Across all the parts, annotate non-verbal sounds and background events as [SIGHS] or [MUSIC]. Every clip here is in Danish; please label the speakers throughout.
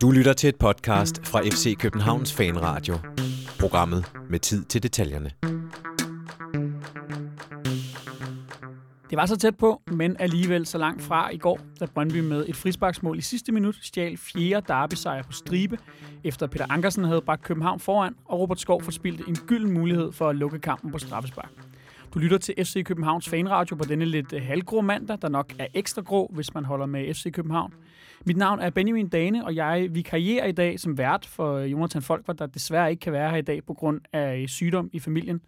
Speaker 1: Du lytter til et podcast fra FC Københavns Fanradio. Programmet med tid til detaljerne.
Speaker 2: Det var så tæt på, men alligevel så langt fra i går, da Brøndby med et frisparksmål i sidste minut stjal fjerde derby-sejr på stribe, efter Peter Ankersen havde bragt København foran, og Robert Skov forspildte en gylden mulighed for at lukke kampen på straffespark. Du lytter til FC Københavns fanradio på denne lidt øh, halvgrå mandag, der nok er ekstra grå, hvis man holder med FC København. Mit navn er Benjamin Dane, og jeg vikarierer i dag som vært for Jonathan Folkvar, der desværre ikke kan være her i dag på grund af sygdom i familien.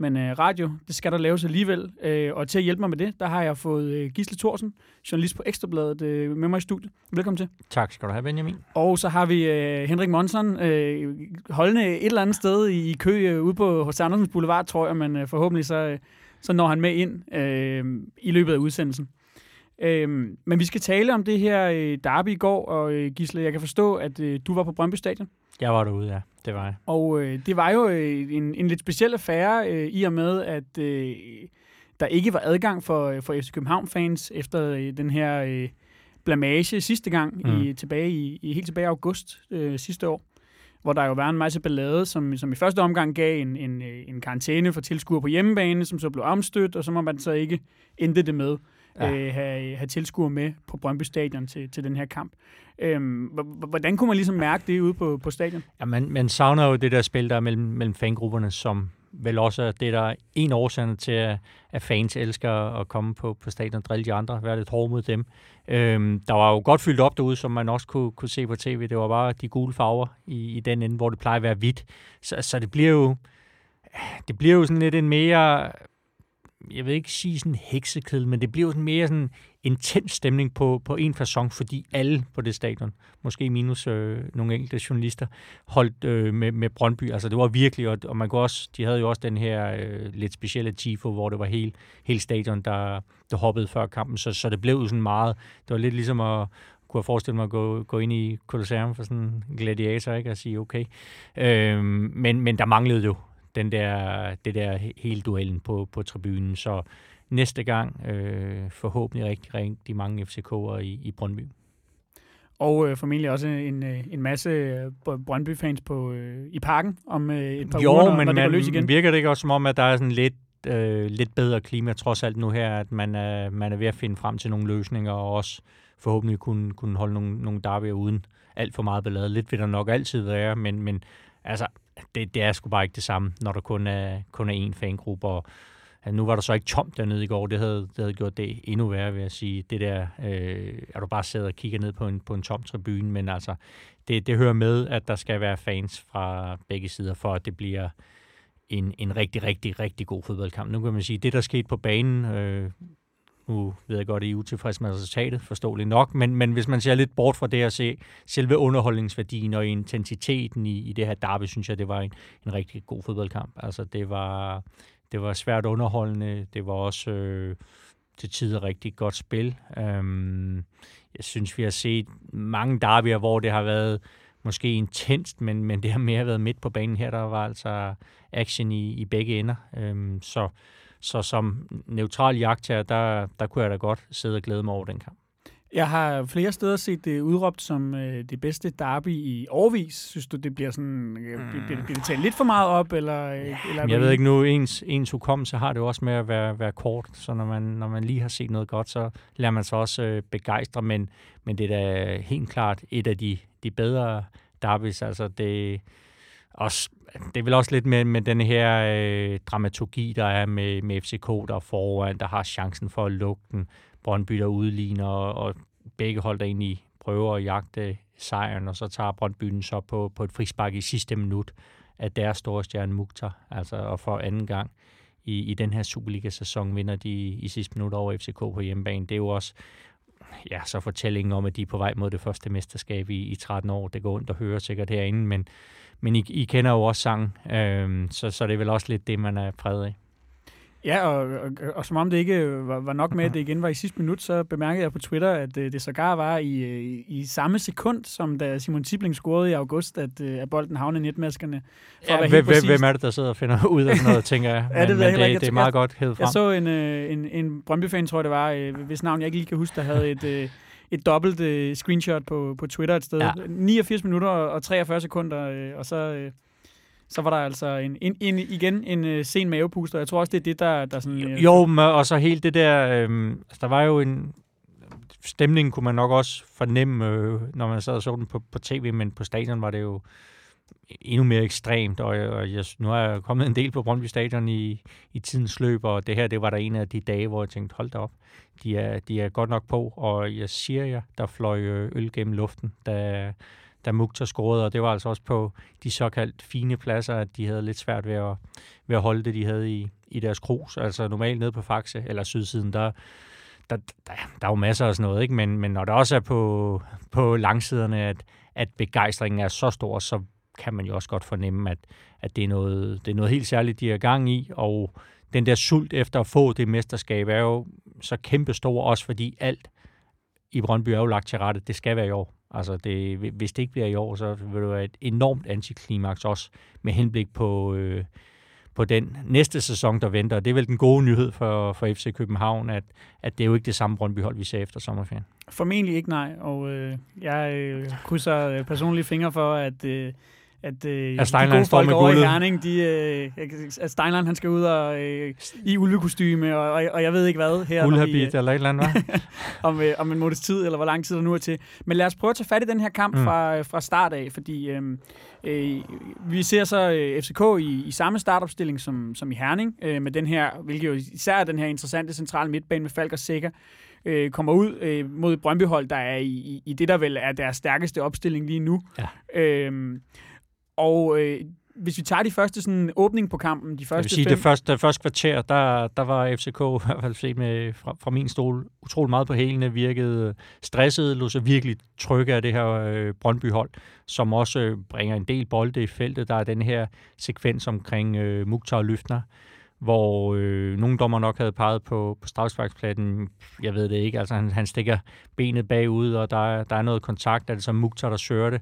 Speaker 2: Men øh, radio, det skal der laves alligevel. Øh, og til at hjælpe mig med det, der har jeg fået øh, Gisle Thorsen, journalist på Ekstrabladet, øh, med mig i studiet. Velkommen til.
Speaker 3: Tak skal du have, Benjamin.
Speaker 2: Og så har vi øh, Henrik Monson, øh, holdende et eller andet sted i, i kø øh, ude på hos Andersens Boulevard, tror jeg, men øh, forhåbentlig så, øh, så når han med ind øh, i løbet af udsendelsen. Øh, men vi skal tale om det her øh, derby i går, og øh, Gisle, jeg kan forstå, at øh, du var på Brøndby Stadion.
Speaker 3: Jeg var derude, ja. Det var jeg.
Speaker 2: Og øh, det var jo øh, en, en lidt speciel affære, øh, i og med, at øh, der ikke var adgang for, øh, for FC København-fans efter øh, den her øh, blamage sidste gang, mm. i, tilbage i, i helt tilbage i august øh, sidste år hvor der jo var en masse ballade, som, som i første omgang gav en, en, øh, en karantæne for tilskuere på hjemmebane, som så blev omstødt, og så må man så ikke endte det med ja. øh, have, have tilskuere med på Brøndby Stadion til, til den her kamp. Øhm, hvordan kunne man ligesom mærke det ude på, på stadion?
Speaker 3: Ja, man, man savner jo det der spil der mellem, mellem fangrupperne, som vel også det, der er en årsag til, at, at fans elsker at komme på, på stadion og drille de andre, være lidt hårde mod dem. Øhm, der var jo godt fyldt op derude, som man også kunne, kunne se på tv. Det var bare de gule farver i, i den ende, hvor det plejer at være hvidt. Så, så det bliver jo det bliver jo sådan lidt en mere jeg vil ikke sige sådan heksekedel, men det bliver jo sådan mere sådan intens stemning på, på en fasong, fordi alle på det stadion, måske minus øh, nogle enkelte journalister, holdt øh, med, med Brøndby. Altså det var virkelig, og, og man kunne også, de havde jo også den her øh, lidt specielle tifo, hvor det var hele, hele stadion, der, der hoppede før kampen, så, så det blev jo sådan meget, det var lidt ligesom at, kunne jeg forestille mig at gå, gå ind i Colosseum for sådan en gladiator, ikke? Og sige, okay. Øhm, men, men der manglede jo den der, det der hele duellen på, på tribunen. Så næste gang øh, forhåbentlig rigtig, rigtig mange FCK'ere i, i Brøndby.
Speaker 2: Og øh, formentlig også en, øh, en masse øh, Brøndby-fans på, øh, i parken om øh, et par
Speaker 3: jo,
Speaker 2: uger, når,
Speaker 3: men
Speaker 2: når det
Speaker 3: man,
Speaker 2: løs igen.
Speaker 3: virker det ikke også som om, at der er sådan lidt, øh, lidt bedre klima trods alt nu her, at man er, man er ved at finde frem til nogle løsninger, og også forhåbentlig kunne, kunne holde nogle, nogle derbyer uden alt for meget ballade. Lidt vil der nok altid være, men, men altså, det, det er sgu bare ikke det samme, når der kun er, kun er én fangruppe, og ja, nu var der så ikke tomt dernede i går, det havde, det havde gjort det endnu værre, vil jeg sige. Det der, øh, er du bare sidder og kigger ned på en, på en tom tribune, men altså, det, det hører med, at der skal være fans fra begge sider, for at det bliver en, en rigtig, rigtig, rigtig god fodboldkamp. Nu kan man sige, det der skete på banen, øh, nu ved jeg godt, at I er utilfreds med resultatet, forståeligt nok, men, men hvis man ser lidt bort fra det at se selve underholdningsværdien og intensiteten i, i det her derby, synes jeg, det var en, en rigtig god fodboldkamp. Altså, det var, det var svært underholdende, det var også øh, til tider rigtig godt spil. Øhm, jeg synes, vi har set mange derbyer, hvor det har været måske intenst, men, men det har mere været midt på banen her. Der var altså action i, i begge ender. Øhm, så så som neutral jagttager, der, der kunne jeg da godt sidde og glæde mig over den kamp.
Speaker 2: Jeg har flere steder set det udråbt som øh, det bedste derby i årvis. Synes du, det bliver sådan, øh, bliver, bliver, bliver det talt lidt for meget op? Eller, øh, ja,
Speaker 3: eller jeg ved ikke nu, ens, ens hukommelse har det jo også med at være, være kort, så når man, når man lige har set noget godt, så lader man sig også øh, begejstre, men, men det er da helt klart et af de, de bedre derbys. Altså det, også, det er vel også lidt med, med den her øh, dramaturgi, der er med, med FCK, der er foran, der har chancen for at lukke den. Brøndby, der udligner, og, og begge hold, der egentlig prøver at jagte sejren, og så tager Brøndby den så på, på et frispark i sidste minut af deres store stjerne Mukhtar, altså og for anden gang i, i den her Superliga-sæson vinder de i sidste minut over FCK på hjemmebane. Det er jo også ja, så fortællingen om, at de er på vej mod det første mesterskab i, i 13 år. Det går ondt at høre sikkert herinde, men men I, I kender jo også sang, øh, så, så det er vel også lidt det, man er præget af.
Speaker 2: Ja, og, og, og som om det ikke var, var nok med, at det igen var i sidste minut, så bemærkede jeg på Twitter, at øh, det sågar var i, i, i samme sekund, som da Simon Tibling scorede i august, at, øh, at bolden havnede i netmaskerne.
Speaker 3: For ja, hvem, hvem er det, der sidder og finder ud af noget, tænker jeg. [LAUGHS]
Speaker 2: ja, det, men,
Speaker 3: men det, det er meget godt hævet frem.
Speaker 2: Jeg så en, en, en Brøndby-fan, tror jeg det var, hvis navn jeg ikke lige kan huske, der havde et... et dobbelt screenshot på, på Twitter et sted. Ja. 89 minutter og 43 sekunder, og så, så var der altså en, en, en, igen en uh, sen mavepuster. Jeg tror også, det er det, der, der sådan...
Speaker 3: Uh, jo, og så helt det der... Øh, altså, der var jo en... Stemningen kunne man nok også fornemme, øh, når man sad og så den på, på tv, men på stadion var det jo endnu mere ekstremt, og, og jeg, nu er jeg kommet en del på Brøndby Stadion i, i tidens løb, og det her, det var der en af de dage, hvor jeg tænkte, hold da op, de er, de er godt nok på, og jeg siger jer, der fløj øh, øl gennem luften, da, da Mukhtar scorede, og det var altså også på de såkaldt fine pladser, at de havde lidt svært ved at, ved at holde det, de havde i, i deres krus. Altså normalt nede på Faxe, eller sydsiden, der, der, der, der er jo masser af sådan noget, ikke? Men, men når det også er på, på langsiderne, at, at begejstringen er så stor, så kan man jo også godt fornemme, at, at det, er noget, det er noget helt særligt, de er gang i, og den der sult efter at få det mesterskab er jo så kæmpestor, også fordi alt i Brøndby er jo lagt til rette. Det skal være i år. Altså, det, hvis det ikke bliver i år, så vil det være et enormt antiklimaks også med henblik på, øh, på den næste sæson, der venter. Det er vel den gode nyhed for, for FC København, at, at det er jo ikke det samme Brøndby-hold, vi ser efter sommerferien.
Speaker 2: Formentlig ikke, nej. Og øh, jeg øh, krydser øh, personlige fingre for, at... Øh, at, øh, at
Speaker 3: Steinlein de gode folk over i
Speaker 2: Herning, de, øh, at Steinlein han skal ud og, øh, i ulvekostyme, og, og, og jeg ved ikke hvad her.
Speaker 3: Uldhabit eller et eller andet, [LAUGHS]
Speaker 2: om, øh, om en måneds tid, eller hvor lang tid der nu er til. Men lad os prøve at tage fat i den her kamp mm. fra, fra start af, fordi øh, øh, vi ser så øh, FCK i, i samme startopstilling som, som i Herning, øh, med den her, hvilket jo især er den her interessante centrale midtbane med Falk og Sikker, øh, kommer ud øh, mod Brøndbyhold, der er i, i, i det, der vel er deres stærkeste opstilling lige nu. Ja. Øh, og øh, hvis vi tager de første sådan, åbning på kampen, de første Jeg vil
Speaker 3: sige, fem... det første, det første kvarter, der, der var FCK i hvert fald set med, fra, fra min stol utrolig meget på hælene, virkede stresset, lå sig virkelig trygge af det her øh, Brøndby-hold, som også øh, bringer en del bolde i feltet. Der er den her sekvens omkring øh, Mukhtar og Lyftner, hvor øh, nogle dommer nok havde peget på, på strafsparkspladen. Jeg ved det ikke. Altså, han, han stikker benet bagud, og der, der er noget kontakt. Er det så Mukhtar, der søger det?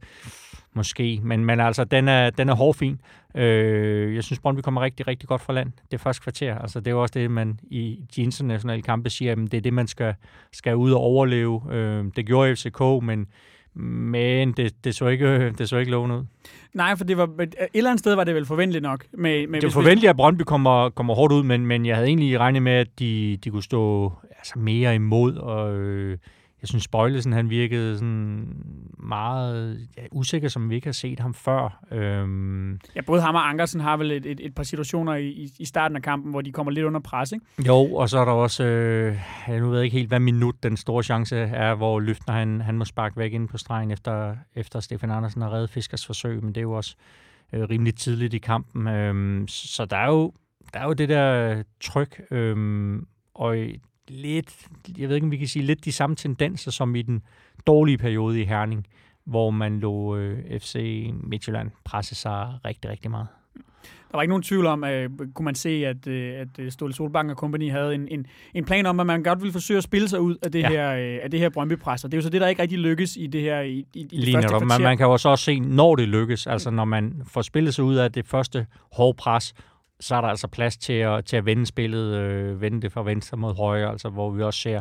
Speaker 3: Måske. Men, men altså, den er, den er hårfin. Øh, jeg synes, Brøndby kommer rigtig, rigtig godt fra land. Det første kvarter. Altså, det er jo også det, man i de internationale kampe siger, at det er det, man skal, skal ud og overleve. Øh, det gjorde FCK, men men det, det, så ikke, det så ikke lovende ud.
Speaker 2: Nej, for det var, et eller andet sted var det vel forventeligt nok. Med,
Speaker 3: med, det var forventeligt, at Brøndby kommer, kommer hårdt ud, men, men jeg havde egentlig regnet med, at de, de kunne stå altså, mere imod, og øh, jeg synes, Bøjlesen, han virkede sådan meget ja, usikker, som vi ikke har set ham før. Øhm.
Speaker 2: Ja, både ham og Ankersen har vel et, et, et par situationer i, i starten af kampen, hvor de kommer lidt under pres, ikke?
Speaker 3: Jo, og så er der også, øh, jeg nu ved ikke helt, hvad minut den store chance er, hvor Løftner han, han må sparke væk ind på stregen, efter, efter Stefan Andersen har reddet Fiskers forsøg, men det er jo også øh, rimelig tidligt i kampen. Øhm, så der er jo der er jo det der tryk, øhm, og lidt, jeg ved ikke, om vi kan sige, lidt de samme tendenser som i den dårlige periode i Herning, hvor man lå øh, FC Midtjylland presse sig rigtig, rigtig meget.
Speaker 2: Der var ikke nogen tvivl om, at kunne man se, at, øh, at øh, Ståle Solbank og Company havde en, en, en plan om, at man godt ville forsøge at spille sig ud af det ja. her, øh, af det her Brøndby-pres. Og det er jo så det, der ikke rigtig lykkes i det her i, i, i det første kvarter.
Speaker 3: Man, man kan jo også se, når det lykkes, altså når man får spillet sig ud af det første hårde pres, så er der altså plads til at, til at vende spillet, øh, vende det fra venstre mod højre, altså hvor vi også ser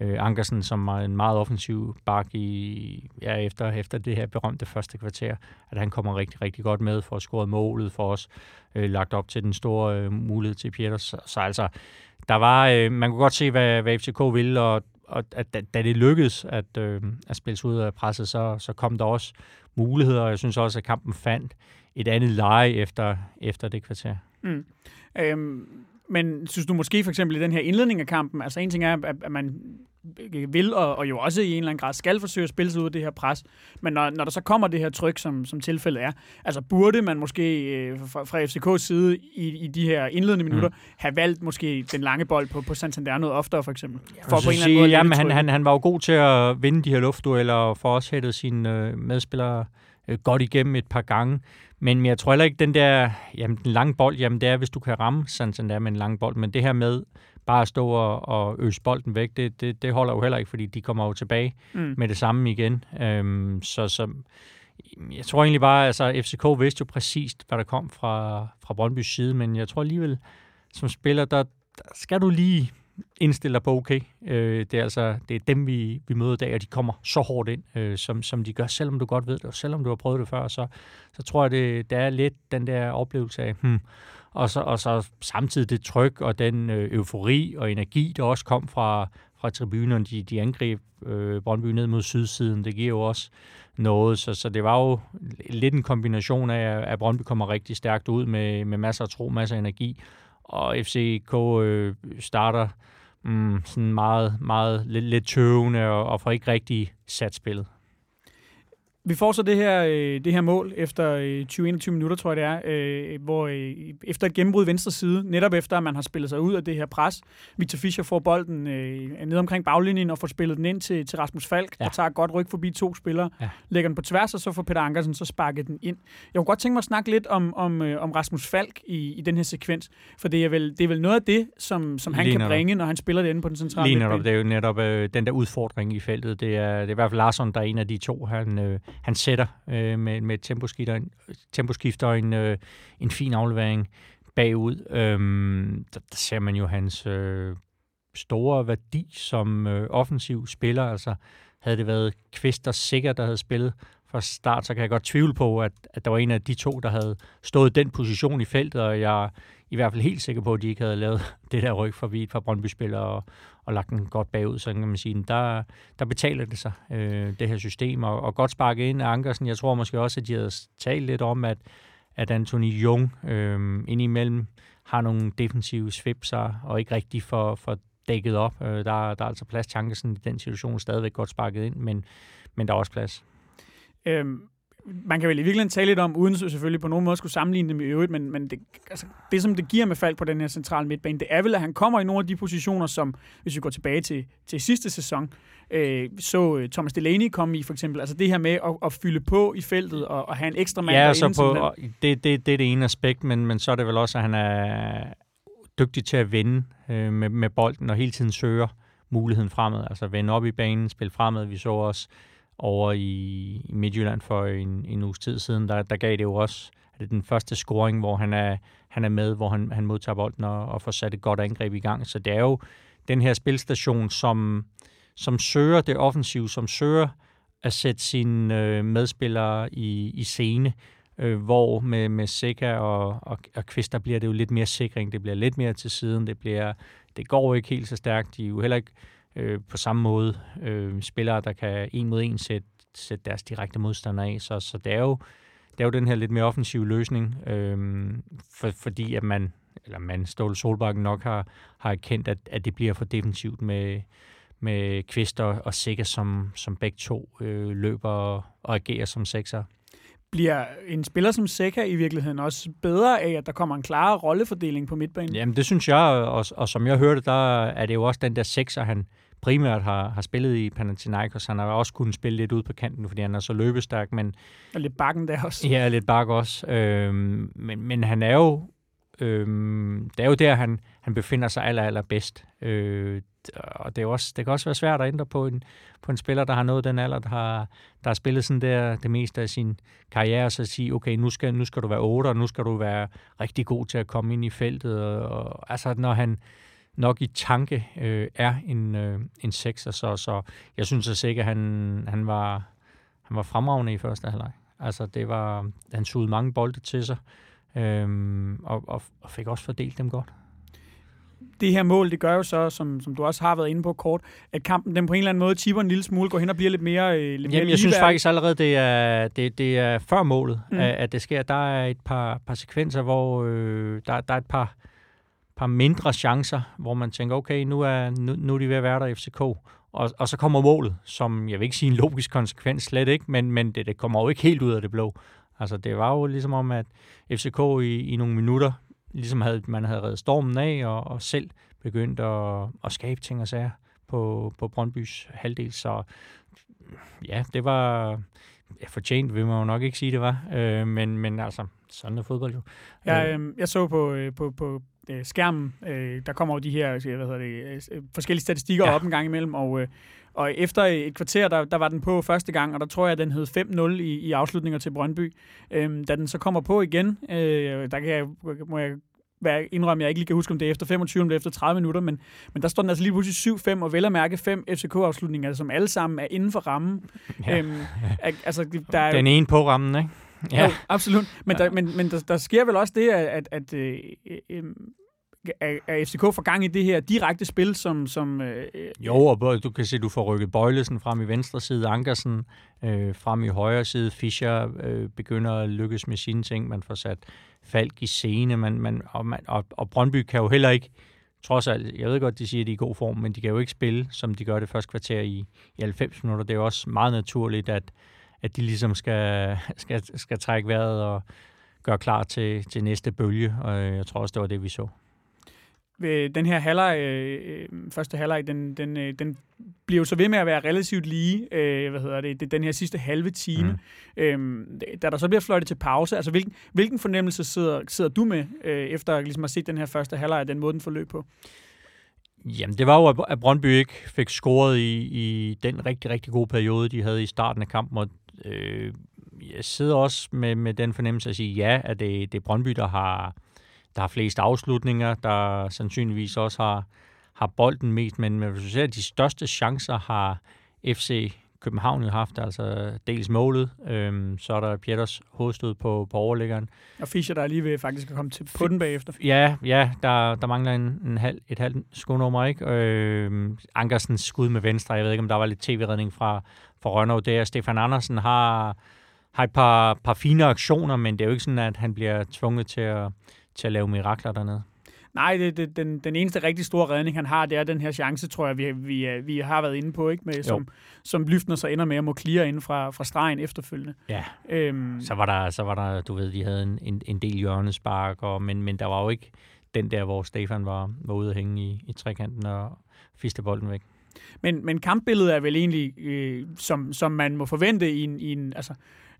Speaker 3: øh, Ankersen, som er en meget offensiv bak i, ja, efter, efter det her berømte første kvarter, at han kommer rigtig, rigtig godt med for at score målet for os, øh, lagt op til den store øh, mulighed til Peters. Så, så altså, der var, øh, man kunne godt se, hvad, hvad FCK ville, og, og at, da, da det lykkedes at, øh, at spille sig ud af presset, så, så kom der også muligheder, og jeg synes også, at kampen fandt et andet leje efter, efter det kvarter. Mm.
Speaker 2: Øhm, men synes du måske for eksempel i den her indledning af kampen, altså en ting er, at, at man vil, og, og jo også i en eller anden grad skal forsøge at spille sig ud af det her pres, men når, når der så kommer det her tryk, som, som tilfældet er, altså burde man måske øh, fra, fra FCK's side i, i de her indledende minutter mm. have valgt måske den lange bold på, på Santander noget oftere for eksempel?
Speaker 3: For på en eller anden måde jamen, han, han, han var jo god til at vinde de her luftdueller og få også hættet sine øh, medspillere øh, godt igennem et par gange. Men jeg tror heller ikke, den der jamen, den lange bold, jamen det er, hvis du kan ramme sådan der med en lang bold. Men det her med bare at stå og, og øse bolden væk, det, det, det holder jo heller ikke, fordi de kommer jo tilbage mm. med det samme igen. Øhm, så, så jeg tror egentlig bare, altså FCK vidste jo præcist, hvad der kom fra, fra Brøndby's side, men jeg tror alligevel, som spiller, der, der skal du lige indstille dig på, okay, øh, det er altså det er dem, vi, vi møder i dag, og de kommer så hårdt ind, øh, som, som de gør, selvom du godt ved det, og selvom du har prøvet det før, så, så tror jeg, det, det er lidt den der oplevelse af, hmm, og så, og så samtidig det tryk og den øh, eufori og energi, der også kom fra, fra tribunerne, de, de angreb øh, Brøndby ned mod sydsiden, det giver jo også noget, så, så det var jo lidt en kombination af, at Brøndby kommer rigtig stærkt ud med, med masser af tro, masser af energi, og FCK øh, starter mm, sådan meget, meget lidt, lidt tøvende og, og får ikke rigtig sat spillet.
Speaker 2: Vi får så det her, øh, det her mål efter 20-21 øh, minutter, tror jeg det er, øh, hvor efter et gennembrud venstre side, netop efter at man har spillet sig ud af det her pres, Victor Fischer får bolden ned omkring baglinjen og får spillet den ind til, til Rasmus Falk, ja. der tager godt ryg forbi to spillere, ja. lægger den på tværs, og så får Peter Ankersen så sparket den ind. Jeg kunne godt tænke mig at snakke lidt om, om, om Rasmus Falk i, i den her sekvens, for det er vel, det er vel noget af det, som, som han Lige kan bringe, når han spiller det inde på den centrale
Speaker 3: Lige netop, det er jo netop øh, den der udfordring i feltet. Det er, det er i hvert fald Larsson, der er en af de to, han, øh, han sætter øh, med, med temposkifter, temposkifter og en, øh, en fin aflevering bagud. Øhm, der, der ser man jo hans øh, store værdi som øh, offensiv spiller. Altså, havde det været Kvist og Sikker, der havde spillet fra start, så kan jeg godt tvivle på, at, at der var en af de to, der havde stået den position i feltet, og jeg i hvert fald helt sikker på, at de ikke havde lavet [LAUGHS] det der ryg for vi fra Brøndby-spillere og, og lagt den godt bagud, så kan man sige, der, der betaler det sig, øh, det her system, og, og godt sparket ind af Ankersen. Jeg tror måske også, at de havde talt lidt om, at, at Anthony Jung øh, indimellem har nogle defensive svipser, og ikke rigtig for, for dækket op. Øh, der, der er altså plads til Ankersen i den situation, stadigvæk godt sparket ind, men, men der er også plads.
Speaker 2: Øhm, man kan vel i virkeligheden tale lidt om, uden selvfølgelig på nogen måde skulle sammenligne det med øvrigt, men, men det, altså, det, som det giver med fald på den her centrale midtbane, det er vel, at han kommer i nogle af de positioner, som, hvis vi går tilbage til, til sidste sæson, øh, så øh, Thomas Delaney komme i, for eksempel. Altså det her med at, at fylde på i feltet og, og have en ekstra mand
Speaker 3: ja, derinde. så på, det, det, det er det ene aspekt, men, men så er det vel også, at han er dygtig til at vinde øh, med, med bolden og hele tiden søger muligheden fremad. Altså vende op i banen, spille fremad. Vi så også over i, Midtjylland for en, en uges tid siden, der, der gav det jo også det er den første scoring, hvor han er, han er med, hvor han, han modtager bolden og, og får sat et godt angreb i gang. Så det er jo den her spilstation, som, som søger det offensive, som søger at sætte sine øh, medspillere i, i scene, øh, hvor med, med Seca og, og, og Kvist, der bliver det jo lidt mere sikring, det bliver lidt mere til siden, det, bliver, det går jo ikke helt så stærkt, de er jo heller ikke øh, på samme måde øh, spillere, der kan en mod en sætte, sætte deres direkte modstandere af. Så, så det, er jo, det er jo den her lidt mere offensive løsning, øh, for, fordi at man, eller man, Ståle Solbakken nok har, har erkendt, at, at det bliver for defensivt med, med Kvist og, og Sikker, som, som begge to øh, løber og, og agerer som sekser.
Speaker 2: Bliver en spiller som Seca i virkeligheden også bedre af, at der kommer en klar rollefordeling på midtbanen?
Speaker 3: Jamen, det synes jeg, og, og som jeg hørte, der er det jo også den der sekser, han primært har, har spillet i Panathinaikos. Han har også kunnet spille lidt ud på kanten, fordi han er så løbestærk. Men,
Speaker 2: og lidt bakken der også.
Speaker 3: Ja, lidt bak også. Øhm, men, men han er jo øhm, det er jo der, han, han befinder sig aller, aller bedst. Øh, og det, er også, det kan også være svært at ændre på en, på en spiller, der har nået den alder, der har, der har spillet sådan der det meste af sin karriere, så sige, okay, nu skal, nu skal du være 8, og nu skal du være rigtig god til at komme ind i feltet. Og, og altså, når han nok i tanke øh, er en, øh, en sekser, så, så jeg synes så sikkert, han, han var han var fremragende i første halvleg. Altså, det var, han sugede mange bolde til sig, øhm, og, og, og fik også fordelt dem godt
Speaker 2: det her mål, det gør jo så, som, som du også har været inde på kort, at kampen den på en eller anden måde tipper en lille smule, går hen og bliver lidt mere øh, lidt
Speaker 3: Jamen,
Speaker 2: mere
Speaker 3: jeg synes faktisk allerede, det er, det, det er før målet, mm. at, at det sker. Der er et par, par sekvenser, hvor øh, der, der er et par, par mindre chancer, hvor man tænker, okay, nu er, nu, nu er de ved at være der FCK. Og, og så kommer målet, som jeg vil ikke sige en logisk konsekvens, slet ikke, men, men det, det kommer jo ikke helt ud af det blå. Altså, det var jo ligesom om, at FCK i, i nogle minutter ligesom havde, man havde reddet stormen af, og, og selv begyndt at, at skabe ting og sager på, på Brøndbys halvdel. Så ja, det var, ja, fortjent vil man jo nok ikke sige, det var. Øh, men, men altså, sådan er fodbold jo.
Speaker 2: Jeg, øh, jeg så på, øh, på, på øh, skærmen, øh, der kommer jo de her hvad hedder det, øh, forskellige statistikker ja. op en gang imellem, og, øh, og efter et kvarter, der, der var den på første gang, og der tror jeg, at den hed 5-0 i, i afslutninger til Brøndby. Øh, da den så kommer på igen, øh, der kan jeg, må jeg være, indrømme, jeg ikke lige kan huske, om det er efter 25 eller efter 30 minutter, men, men der står den altså lige pludselig 7-5, og vel at mærke fem FCK-afslutninger, som alle sammen er inden for rammen. Ja. Øhm,
Speaker 3: altså, der er, den ene på rammen, ikke?
Speaker 2: Ja, jo, absolut. Men, der, men, men der, der sker vel også det, at, at, at øh, øh, er FCK for gang i det her direkte spil, som... som øh, øh
Speaker 3: jo, og du kan se, du får rykket Bøjlesen frem i venstre side, Ankersen øh, frem i højre side, Fischer øh, begynder at lykkes med sine ting, man får sat Falk i scene, man, man, og, man, og, og Brøndby kan jo heller ikke, trods alt, jeg ved godt, de siger, at de er i god form, men de kan jo ikke spille, som de gør det første kvarter i, i 90 minutter. Det er jo også meget naturligt, at, at de ligesom skal, [LAUGHS] skal, skal trække vejret og gøre klar til, til næste bølge, og øh, jeg tror også, det var det, vi så
Speaker 2: den her halvleg, øh, første halvleg, den, den, øh, den bliver jo så ved med at være relativt lige, øh, hvad hedder det, den her sidste halve time. Mm. Øhm, da der så bliver fløjtet til pause, altså hvilken, hvilken fornemmelse sidder, sidder du med, øh, efter ligesom at se den her første halvleg, den måde, den forløb på?
Speaker 3: Jamen, det var jo, at Brøndby ikke fik scoret i, i den rigtig, rigtig gode periode, de havde i starten af kampen, og øh, jeg sidder også med, med den fornemmelse at sige, ja, at det, det er Brøndby, der har, der har flest afslutninger, der sandsynligvis også har, har bolden mest, men hvis du ser, de største chancer har FC København jo haft, altså dels målet, øhm, så er der Pieters hovedstød på, på overlæggeren.
Speaker 2: Og Fischer, der er lige ved faktisk at komme til på den bagefter.
Speaker 3: Ja, ja der, der mangler en, en halv, et halvt skonummer, ikke? Øhm, Ankersens skud med venstre, jeg ved ikke, om der var lidt tv-redning fra, fra Rønnow der. Stefan Andersen har, har et par, par fine aktioner, men det er jo ikke sådan, at han bliver tvunget til at, til at lave mirakler dernede.
Speaker 2: Nej, det, det, den, den eneste rigtig store redning, han har, det er den her chance, tror jeg, vi, vi, vi har været inde på, ikke? Med, som, som Lyftner så ender med at må clear inden fra, fra stregen efterfølgende.
Speaker 3: Ja, øhm, så, var der, så var der, du ved, de havde en, en, en del hjørnespark, og, men, men der var jo ikke den der, hvor Stefan var, var ude at hænge i, i trekanten og fiste bolden væk.
Speaker 2: Men, men kampbilledet er vel egentlig, øh, som, som man må forvente i en, i en altså,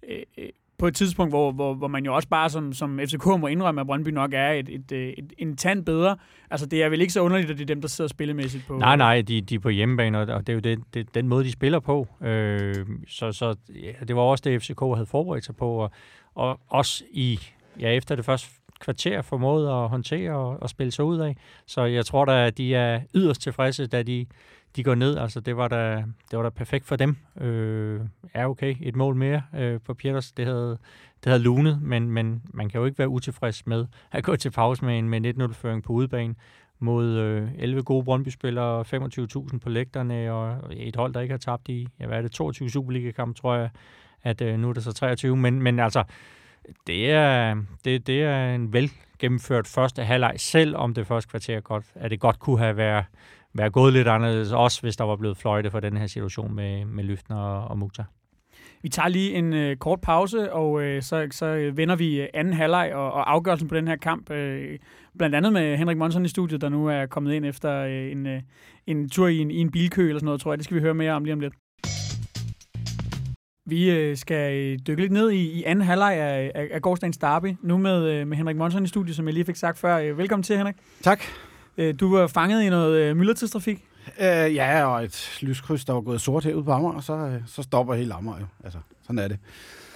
Speaker 2: øh, øh på et tidspunkt, hvor, hvor, hvor man jo også bare som, som FCK må indrømme, at Brøndby nok er et, et, et, et, en tand bedre. Altså, det er vel ikke så underligt, at det er dem, der sidder spillemæssigt på...
Speaker 3: Nej, nej, de, de er på hjemmebane, og det er jo det, det, den måde, de spiller på. Øh, så så ja, det var også det, FCK havde forberedt sig på, og, og også i, ja, efter det første kvarter formåede at håndtere og, og spille sig ud af. Så jeg tror da, at de er yderst tilfredse, da de de går ned. Altså, det var da, det var da perfekt for dem. Øh, er okay, et mål mere øh, på Pieters, det havde, det havde lunet, men, men man kan jo ikke være utilfreds med at gå til pause med en med 1-0-føring på udebane mod øh, 11 gode Brøndby-spillere, 25.000 på lægterne, og et hold, der ikke har tabt i, ja, hvad er det, 22 Superliga-kamp, tror jeg, at øh, nu er det så 23, men, men altså, det er, det, det er en vel gennemført første halvleg, selv om det første kvarter godt, at det godt kunne have været være gået lidt anderledes, også hvis der var blevet fløjte for den her situation med, med Lyftner og, og Mukta.
Speaker 2: Vi tager lige en øh, kort pause, og øh, så, så vender vi anden halvleg og, og afgørelsen på den her kamp. Øh, blandt andet med Henrik Monson i studiet, der nu er kommet ind efter øh, en, øh, en tur i en, i en bilkø eller sådan noget, tror jeg. Det skal vi høre mere om lige om lidt. Vi øh, skal øh, dykke lidt ned i, i anden halvleg af, af, af gårdsdagens derby, nu med, øh, med Henrik Monson i studiet, som jeg lige fik sagt før. Øh, velkommen til, Henrik.
Speaker 4: Tak.
Speaker 2: Øh, du var fanget i noget øh, myldretidstrafik?
Speaker 4: Øh, ja, og et lyskryds, der var gået sort herude på Amager, og så, øh, så stopper hele Amager jo. Altså, sådan er det.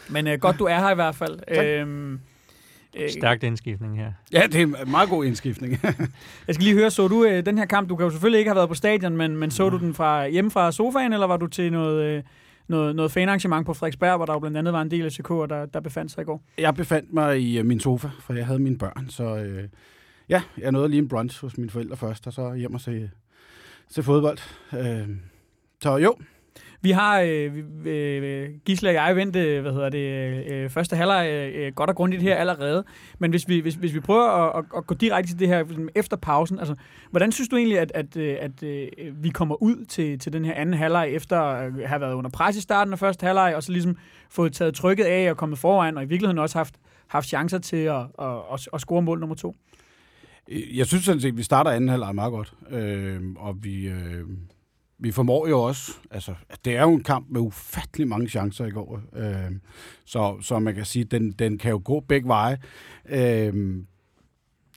Speaker 2: Men øh, godt, du er her i hvert fald. Tak. Øhm,
Speaker 3: øh, Stærkt indskiftning her.
Speaker 4: Ja, det er en meget god indskiftning. [LAUGHS]
Speaker 2: jeg skal lige høre, så du øh, den her kamp? Du kan jo selvfølgelig ikke have været på stadion, men, men så ja. du den fra hjemme fra sofaen, eller var du til noget... Øh, noget, noget fanarrangement på Frederiksberg, hvor der jo blandt andet var en del af CK'er, der, der befandt sig i går?
Speaker 4: Jeg befandt mig i uh, min sofa, for jeg havde mine børn, så øh, ja, jeg nåede lige en brunch hos mine forældre først, og så hjem og se, se fodbold. Øh, så jo.
Speaker 2: Vi har, øh, øh, Gisle og jeg, vendt, øh, hvad hedder det, øh, øh første halvleg øh, øh, godt og grundigt her allerede. Men hvis vi, hvis, hvis vi prøver at, at, at gå direkte til det her efter pausen, altså, hvordan synes du egentlig, at, at, at, at vi kommer ud til, til den her anden halvleg, efter at have været under pres i starten af første halvleg, og så ligesom fået taget trykket af og kommet foran, og i virkeligheden også haft, haft chancer til at, at, at, at score mål nummer to?
Speaker 4: Øh, jeg synes sådan set, at vi starter anden halvleg meget godt, øh, og vi, øh, vi formår jo også, altså, det er jo en kamp med ufattelig mange chancer i går, øh, så, så man kan sige, den, den kan jo gå begge veje. Øh,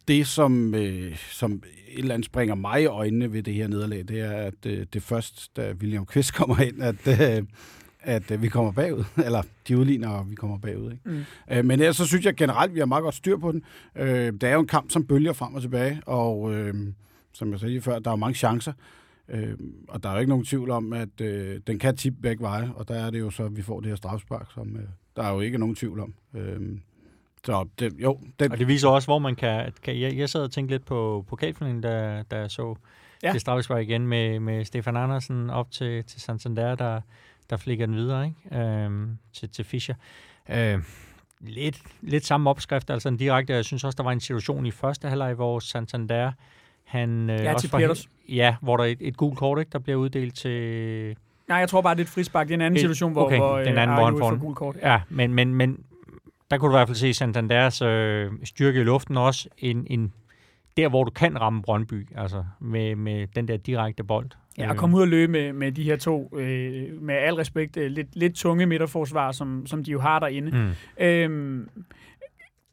Speaker 4: det, som, øh, som et eller andet springer mig i øjnene ved det her nederlag, det er, at øh, det først, da William Kvist kommer ind, at, øh, at øh, vi kommer bagud, [LAUGHS] eller de udligner, og vi kommer bagud. Ikke? Mm. Øh, men ellers så synes jeg generelt, at vi har meget godt styr på den. Øh, det er jo en kamp, som bølger frem og tilbage, og øh, som jeg sagde før, der er mange chancer. Øh, og der er jo ikke nogen tvivl om, at øh, den kan tippe begge veje, og der er det jo så, at vi får det her strafspark, som øh, der er jo ikke nogen tvivl om. Øh, så det, jo.
Speaker 3: Det, og det viser også, hvor man kan... kan jeg, jeg sad og tænkte lidt på pokalfinalen, da, da jeg så ja. det strafspark igen med, med Stefan Andersen op til, til Santander, der, der flikker den videre ikke? Øhm, til, til Fischer. Øhm, lidt, lidt samme opskrift, altså en direkte. Jeg synes også, der var en situation i første halvleg, hvor Santander han,
Speaker 2: øh, ja, også til Peters.
Speaker 3: Ja, hvor der er et, et gult kort, ikke, der bliver uddelt til...
Speaker 2: Nej, jeg tror bare, det er et frispark. Det er en anden et, situation, hvor,
Speaker 3: okay,
Speaker 2: hvor
Speaker 3: den anden, hvor han får en, gult kort. Ja, men, men, men der kunne du i hvert fald se Santanders øh, styrke i luften også. En, en, der, hvor du kan ramme Brøndby, altså med, med den der direkte bold.
Speaker 2: Ja, og komme ud og løbe med, med de her to, øh, med al respekt, øh, lidt, lidt tunge midterforsvar, som, som de jo har derinde. Mm. Øhm,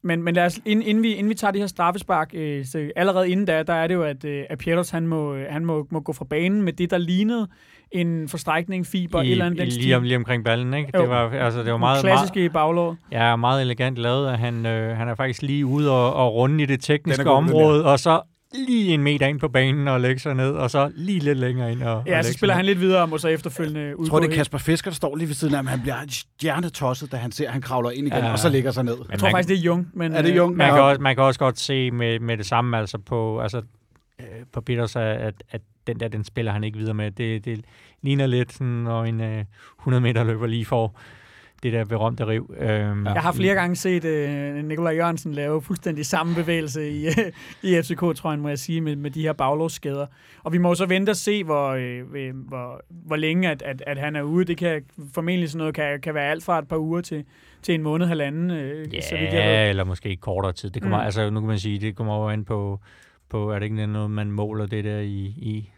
Speaker 2: men, men lad os, inden, inden, vi, inden vi tager det her straffespark, øh, så allerede inden da, der er det jo, at, øh, at Pieters, han, må, han må, må gå fra banen med det, der lignede en forstrækning, fiber, I, eller andet
Speaker 3: den lige, om, lige omkring ballen, ikke? Jo. Det var, altså, det var meget,
Speaker 2: klassiske
Speaker 3: meget,
Speaker 2: i baglåret.
Speaker 3: Ja, meget elegant lavet, at han, øh, han er faktisk lige ude og, og runde i det tekniske område, og så lige en meter ind på banen og lægge sig ned, og så lige lidt længere ind. Og,
Speaker 2: ja,
Speaker 3: og
Speaker 2: så spiller han lidt videre og må så efterfølgende
Speaker 4: Jeg tror, det er Kasper Fisker, der står lige ved siden af ham. Han bliver stjernetosset, da han ser, at han kravler ind igen, ja. og så ligger sig ned.
Speaker 2: Jeg tror faktisk, det er Jung. Men,
Speaker 4: er det Jung?
Speaker 3: Man, ja. kan også, man kan også godt se med, med det samme altså på, altså, øh, på Peters, at, at den der, den spiller han ikke videre med. Det, det ligner lidt sådan, når en øh, 100 meter løber lige får det der berømte riv.
Speaker 2: Øhm, jeg har flere gange set øh, Nikolaj Jørgensen lave fuldstændig samme bevægelse i, øh, [LAUGHS] i FCK, tror jeg, må jeg sige, med, med de her baglovsskader. Og vi må jo så vente og se, hvor, øh, hvor, hvor længe at, at, at han er ude. Det kan formentlig sådan noget kan, kan være alt fra et par uger til, til en måned, halvanden. Øh,
Speaker 3: ja, så jeg eller måske kortere tid. Det kommer, mm. altså, nu kan man sige, det kommer over ind på, på, er det ikke noget, man måler det der i, i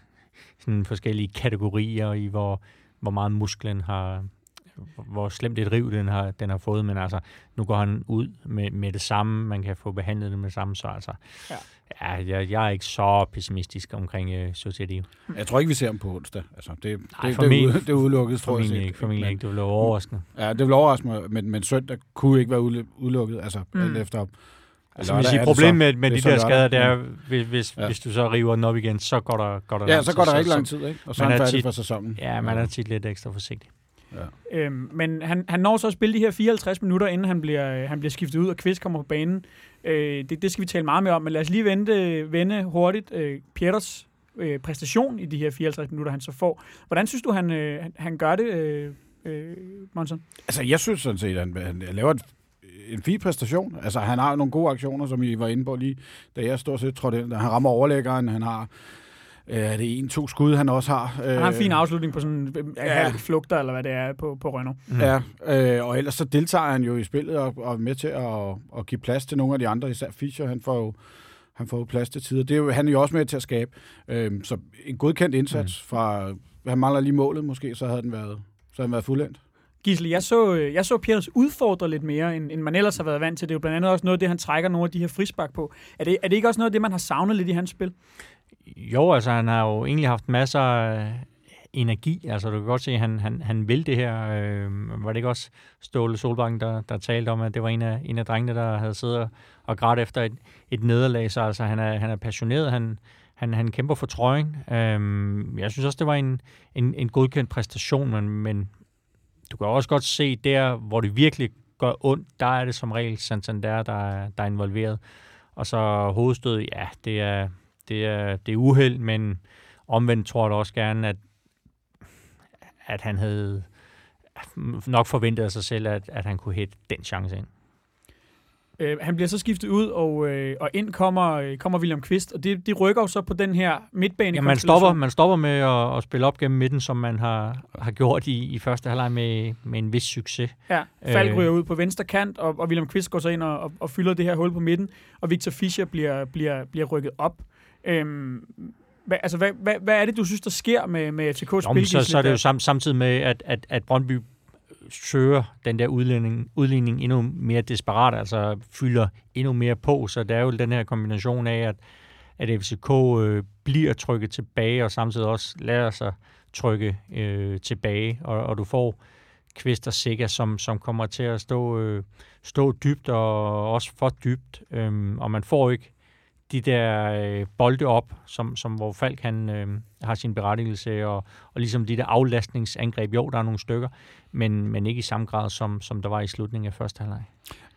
Speaker 3: sådan forskellige kategorier, i hvor, hvor meget musklen har, hvor slemt et riv den har, den har fået, men altså, nu går han ud med, med det samme, man kan få behandlet det med det samme, så altså, ja. Ja, jeg, jeg er ikke så pessimistisk omkring uh, Society.
Speaker 4: Jeg tror ikke, vi ser ham på onsdag. Altså, det, Nej, det, det, det, det er udelukket,
Speaker 3: tror jeg. Ikke, formentlig ikke. Det vil være overraskende.
Speaker 4: Ja, det vil overraske mig, men, men søndag kunne ikke være udelukket, altså mm. efter
Speaker 3: Altså, man siger, problemet med, med de der skader, det er, hvis, hvis, ja. hvis du så river den op igen, så går der, går der
Speaker 4: Ja, så går der ikke lang tid, ikke? Og så er han færdig for sæsonen.
Speaker 3: Ja, man er tit lidt ekstra forsigtig.
Speaker 2: Ja. Øhm, men han, han når så at spille de her 54 minutter, inden han bliver, øh, han bliver skiftet ud, og Kvist kommer på banen. Øh, det, det skal vi tale meget mere om, men lad os lige vente, vende hurtigt øh, Pieters øh, præstation i de her 54 minutter, han så får. Hvordan synes du, han, øh, han gør det, øh, øh, Monson?
Speaker 4: Altså, jeg synes sådan set, at han, han laver et en fin præstation. Altså, han har nogle gode aktioner, som I var inde på lige, da jeg stort set tror det. Han rammer overlæggeren, han har Øh, er det en, to skud, han også har.
Speaker 2: Han har en fin øh, afslutning på sådan en ja. flugter, eller hvad det er, på, på Renault.
Speaker 4: Mm. Ja, øh, og ellers så deltager han jo i spillet og, og er med til at, at give plads til nogle af de andre, især Fischer, han får jo han får plads til tider. Det er jo, han er jo også med til at skabe. Øh, så en godkendt indsats mm. fra, han mangler lige målet måske, så havde den været, så havde den været fuldendt.
Speaker 2: Gisle, jeg så, jeg så Piers udfordre lidt mere, end, end man ellers har været vant til. Det er jo blandt andet også noget af det, han trækker nogle af de her frispark på. Er det, er det ikke også noget af det, man har savnet lidt i hans spil?
Speaker 3: Jo, altså han har jo egentlig haft masser af energi. Altså du kan godt se, at han, han, han vil det her. Øh, var det ikke også Ståle Solbakken, der, der talte om, at det var en af, en af drengene, der havde siddet og grædt efter et, et nederlag. Så altså, han, er, han er passioneret. Han, han, han kæmper for trøjen. Øh, jeg synes også, det var en, en, en godkendt præstation, men, men du kan også godt se der, hvor det virkelig gør ondt, der er det som regel Santander, der, der er involveret. Og så hovedstød, ja, det er, det er, det er uheld, men omvendt tror jeg da også gerne, at, at han havde nok forventet af sig selv, at, at han kunne hætte den chance ind.
Speaker 2: Øh, han bliver så skiftet ud, og, øh, og ind kommer, øh, kommer William Kvist, og det, det rykker jo så på den her midtbane.
Speaker 3: Ja, man stopper, man stopper med at, at spille op gennem midten, som man har, har gjort i, i første halvleg med, med en vis succes.
Speaker 2: Ja, Falk øh. ryger ud på venstre kant, og, og William Kvist går så ind og, og, og fylder det her hul på midten, og Victor Fischer bliver, bliver, bliver rykket op. Øhm, Hvad, altså, hvad, hvad, hvad er det, du synes, der sker med, med FCK's spil?
Speaker 3: Så, så er det jo sam, samtidig med, at, at, at Brøndby søger den der udligning, udligning endnu mere desperat, altså fylder endnu mere på, så der er jo den her kombination af, at, at FCK øh, bliver trykket tilbage, og samtidig også lærer sig trykke øh, tilbage, og, og du får Kvist og Sega, som, som kommer til at stå, øh, stå dybt, og også for dybt, øh, og man får ikke de der øh, bolde op, som, som hvor Falk han, øh, har sin berettigelse, og, og ligesom de der aflastningsangreb, jo, der er nogle stykker, men, men ikke i samme grad, som, som der var i slutningen af første halvleg.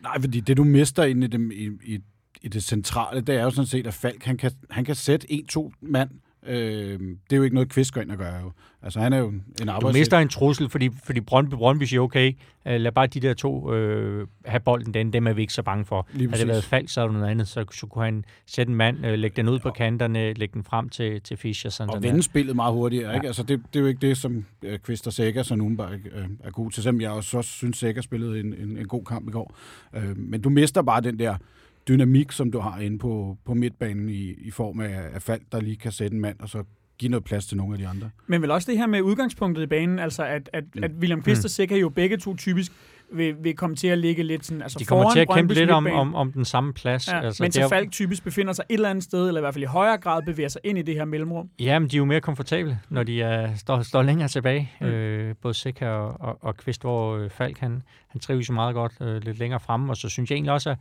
Speaker 4: Nej, fordi det du mister inde i, dem, i, i, i det centrale, det er jo sådan set, at Falk han kan, han kan sætte en-to mand Øh, det er jo ikke noget, Kvist går ind og gør. Jo. Altså, han er jo en arbejds...
Speaker 3: Du mister en trussel, fordi, fordi Brøndby, Brøndby siger, okay, øh, lad bare de der to øh, have bolden, den, dem er vi ikke så bange for. Lige Havde det været fald, så er noget andet, så, så kunne han sætte en mand, øh, lægge den ud på kanterne, lægge den frem til, til Fischer. Sådan
Speaker 4: og vende spillet meget hurtigere. Ja. Ikke? Altså, det, det, er jo ikke det, som øh, Kvist og Sækker, som nogen bare øh, er god til. Selvom jeg også, også synes, Sækker spillede en, en, en god kamp i går. Øh, men du mister bare den der dynamik, som du har inde på, på midtbanen i, i form af, af fald, der lige kan sætte en mand, og så give noget plads til nogle af de andre.
Speaker 2: Men vel også det her med udgangspunktet i banen, altså at, at, mm. at William Kvist og mm. Sikker jo begge to typisk vil, vil komme til at ligge lidt sådan, altså
Speaker 3: De kommer til at kæmpe lidt om, om, om den samme plads.
Speaker 2: Ja, altså, mens er... Falk typisk befinder sig et eller andet sted, eller i hvert fald i højere grad bevæger sig ind i det her mellemrum.
Speaker 3: Ja, men de er jo mere komfortable, når de er, står, står længere tilbage. Mm. Øh, både Sikker og, og, og Kvist, hvor øh, Falk han, han trives jo meget godt øh, lidt længere fremme, og så synes jeg egentlig også, at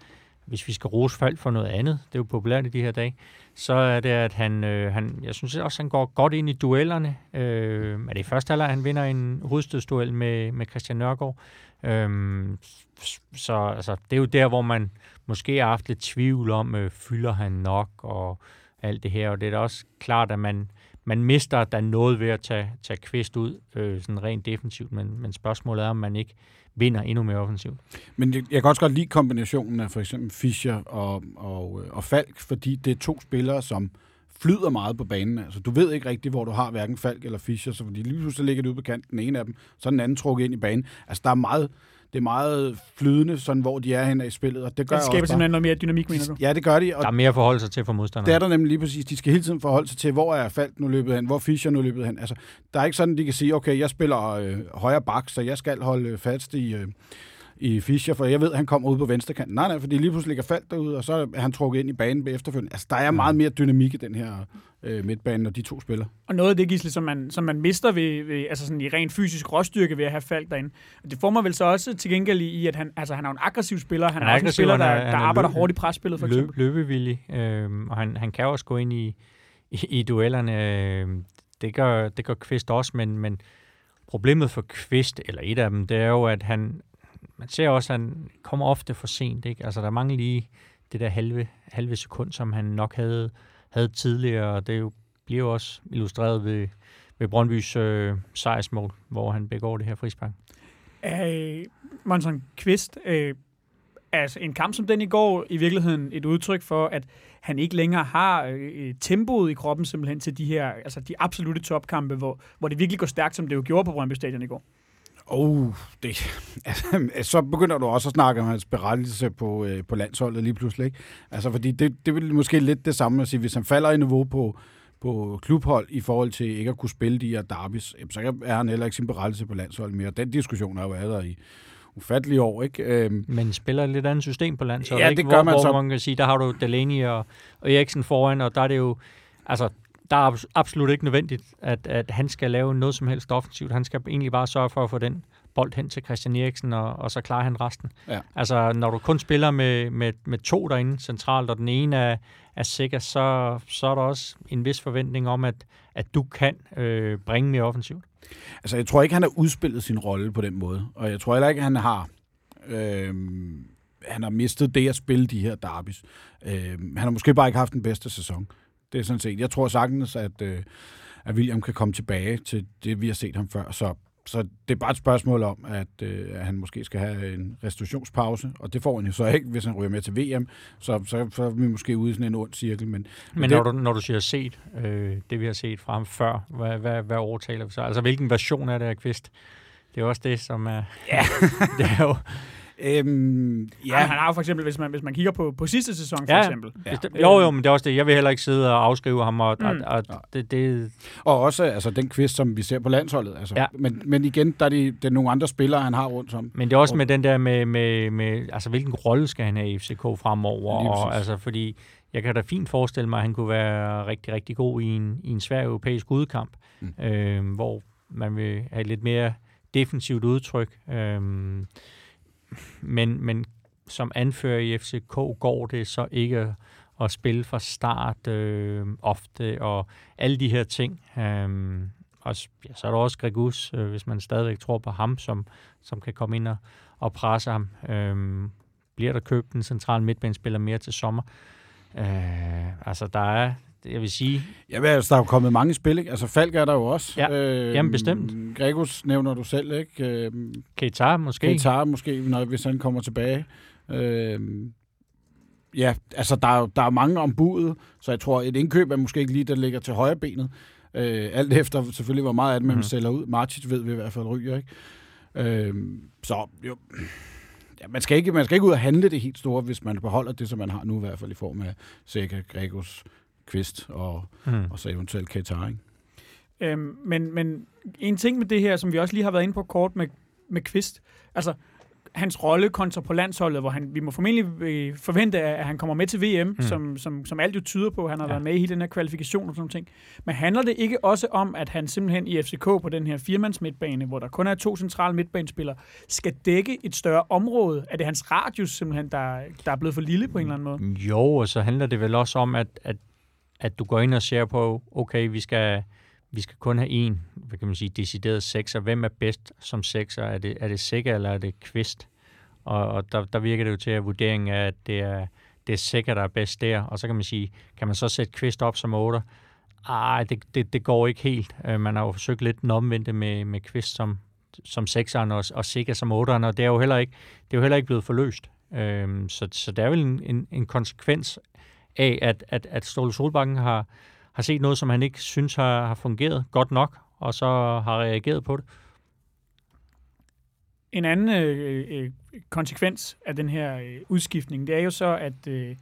Speaker 3: hvis vi skal rose Falk for noget andet, det er jo populært i de her dage, så er det, at han, øh, han jeg synes også, han går godt ind i duellerne. Øh, er det i første halvleg, han vinder en hovedstødsduel med, med Christian Nørgaard. Øh, så altså, det er jo der, hvor man måske har haft lidt tvivl om, øh, fylder han nok og alt det her. Og det er da også klart, at man, man mister, at der er noget ved at tage, tage kvist ud, øh, sådan rent defensivt, men, men spørgsmålet er, om man ikke vinder endnu mere offensivt.
Speaker 4: Men jeg, jeg kan også godt lide kombinationen af for eksempel Fischer og, og, øh, og Falk, fordi det er to spillere, som flyder meget på banen. Altså, du ved ikke rigtigt, hvor du har hverken Falk eller Fischer, så fordi lige pludselig ligger det ude på kanten, den ene af dem, så den anden trukket ind i banen. Altså, der er meget, det er meget flydende, sådan hvor de er henne i spillet. Og det, gør
Speaker 2: det skaber også simpelthen noget mere dynamik, mener du?
Speaker 4: Ja, det gør de.
Speaker 3: Og der er mere forhold sig til for modstanderne.
Speaker 4: Det er der nemlig lige præcis. De skal hele tiden forholde sig til, hvor er Falk nu løbet hen, hvor Fischer nu løbet hen. Altså, der er ikke sådan, de kan sige, okay, jeg spiller øh, højre bak, så jeg skal holde fast i... Øh, i Fischer, for jeg ved, at han kommer ud på venstre kant. Nej, nej, fordi lige pludselig ligger faldt derude, og så er han trukket ind i banen efterfølgende. Altså, der er meget mere dynamik i den her øh, midtbane, når de to spiller.
Speaker 2: Og noget af det, Gisle, som man, som man mister ved, ved, altså sådan i ren fysisk råstyrke ved at have faldt derinde. Og det får man vel så også til gengæld i, at han, altså, han er en aggressiv spiller. Han, han er, er også en spiller, der, der løb, arbejder hårdt i presspillet, for løb, eksempel.
Speaker 3: Løbevillig, øh, og han, han kan også gå ind i, i, i duellerne. Øh, det gør, det gør Kvist også, men, men problemet for Kvist, eller et af dem, det er jo, at han, man ser også, at han kommer ofte for sent. Ikke? Altså, der mangler lige det der halve, halve sekund, som han nok havde, havde tidligere, og det jo, bliver jo også illustreret ved, ved Brøndbys øh, sejrsmål, hvor han begår det her frispark.
Speaker 2: Øh, Monson Kvist, øh, altså en kamp som den i går, i virkeligheden et udtryk for, at han ikke længere har øh, tempoet i kroppen simpelthen til de her, altså de absolute topkampe, hvor, hvor det virkelig går stærkt, som det jo gjorde på Brøndby Stadion i går.
Speaker 4: Oh, det, altså, så begynder du også at snakke om hans berettelse på, øh, på landsholdet lige pludselig. Ikke? Altså, fordi det, det vil måske lidt det samme at sige, hvis han falder i niveau på, på klubhold i forhold til ikke at kunne spille de her derbis, så er han heller ikke sin berettelse på landsholdet mere. Den diskussion har jo været der i ufattelige år. Ikke? Øhm.
Speaker 3: Men spiller et lidt andet system på landsholdet, ja, det ikke? Gør hvor, man hvor så. man kan sige, der har du Delaney og, og Eriksen foran, og der er det jo, altså der er absolut ikke nødvendigt, at, at han skal lave noget som helst offensivt. Han skal egentlig bare sørge for at få den bold hen til Christian Eriksen, og, og så klarer han resten. Ja. Altså, når du kun spiller med, med, med to derinde centralt, og den ene er, er sikker, så, så er der også en vis forventning om, at, at du kan øh, bringe mere offensivt.
Speaker 4: Altså, jeg tror ikke, han har udspillet sin rolle på den måde, og jeg tror heller ikke, han har... Øh, han har mistet det at spille de her derbys. Øh, han har måske bare ikke haft den bedste sæson. Det er sådan set. Jeg tror sagtens, at, øh, at William kan komme tilbage til det, vi har set ham før. Så, så det er bare et spørgsmål om, at, øh, at han måske skal have en restitutionspause, og det får han jo så ikke, hvis han ryger med til VM. Så, så, så er vi måske ude i sådan en ond cirkel. Men,
Speaker 3: men, men det, når, du, når du siger set, øh, det vi har set fra ham før, hvad, hvad, hvad overtaler vi så? Altså hvilken version er det af Kvist? Det er også det, som er... Ja. [LAUGHS] det er jo
Speaker 2: Øhm, ja. Han har jo for eksempel, hvis man, hvis man kigger på, på sidste sæson for
Speaker 3: ja.
Speaker 2: eksempel.
Speaker 3: Ja. Jo, jo, men det er også det. Jeg vil heller ikke sidde og afskrive ham. Og, mm. og, og, det, det...
Speaker 4: og også altså, den quiz, som vi ser på landsholdet. Altså, ja. men, men igen, der er det, det er nogle andre spillere, han har rundt om.
Speaker 3: Men det er også med den der med, med, med altså, hvilken rolle skal han have i FCK fremover? Og, altså, fordi jeg kan da fint forestille mig, at han kunne være rigtig, rigtig god i en, i en svær europæisk udkamp, mm. øh, hvor man vil have lidt mere defensivt udtryk. Øh, men, men som anfører i FCK går det så ikke at spille fra start øh, ofte, og alle de her ting. Øh, og ja, så er der også Gregus, øh, hvis man stadigvæk tror på ham, som, som kan komme ind og, og presse ham. Øh, bliver der købt en central midtbanespiller mere til sommer? Øh, altså, der er, jeg vil sige...
Speaker 4: Ja, altså, der er jo kommet mange spil, ikke? Altså, Falk er der jo også.
Speaker 3: Ja, øh, jamen bestemt.
Speaker 4: Gregus nævner du selv, ikke? Øh,
Speaker 3: Keita måske.
Speaker 4: Keita måske, når, hvis han kommer tilbage. Øh, ja, altså, der er, der er mange om budet, så jeg tror, et indkøb er måske ikke lige, der ligger til højre benet. Øh, alt efter selvfølgelig, hvor meget af det man mm. sælger ud. Martic ved vi i hvert fald ryger, ikke? Øh, så jo, ja, man, skal ikke, man skal ikke ud og handle det helt store, hvis man beholder det, som man har nu i hvert fald i form af Seca, Gregos, Kvist og, mm. og så eventuelt Katar, ikke?
Speaker 2: Øhm, men, men en ting med det her, som vi også lige har været inde på kort med, med Kvist, altså hans rolle kontra på landsholdet, hvor han, vi må formentlig øh, forvente, at han kommer med til VM, mm. som, som, som alt jo tyder på. Han har ja. været med i hele den her kvalifikation og sådan ting. Men handler det ikke også om, at han simpelthen i FCK på den her firmands midtbane, hvor der kun er to centrale midtbanespillere, skal dække et større område? Er det hans radius simpelthen, der, der er blevet for lille på en eller anden måde?
Speaker 3: Jo, og så handler det vel også om, at, at, at du går ind og ser på, okay, vi skal vi skal kun have en, hvad kan man sige, decideret sekser. Hvem er bedst som sekser? Er det, er det Sikker, eller er det Kvist? Og, og der, der virker det jo til, at vurderingen er, at det er, det er Sikker, der er bedst der. Og så kan man sige, kan man så sætte Kvist op som 8? Ej, det, det, det går ikke helt. Øh, man har jo forsøgt lidt den omvendte med, med Kvist som, som sekseren og, og Sikker som 8'eren, og det er jo heller ikke, det er jo heller ikke blevet forløst. Uh, så, så det er vel en, en, en konsekvens af, at, at, at Ståle Solbakken har, har set noget, som han ikke synes har, har fungeret godt nok, og så har reageret på det.
Speaker 2: En anden øh, øh, øh konsekvens af den her øh, udskiftning, det er jo så, at, øh,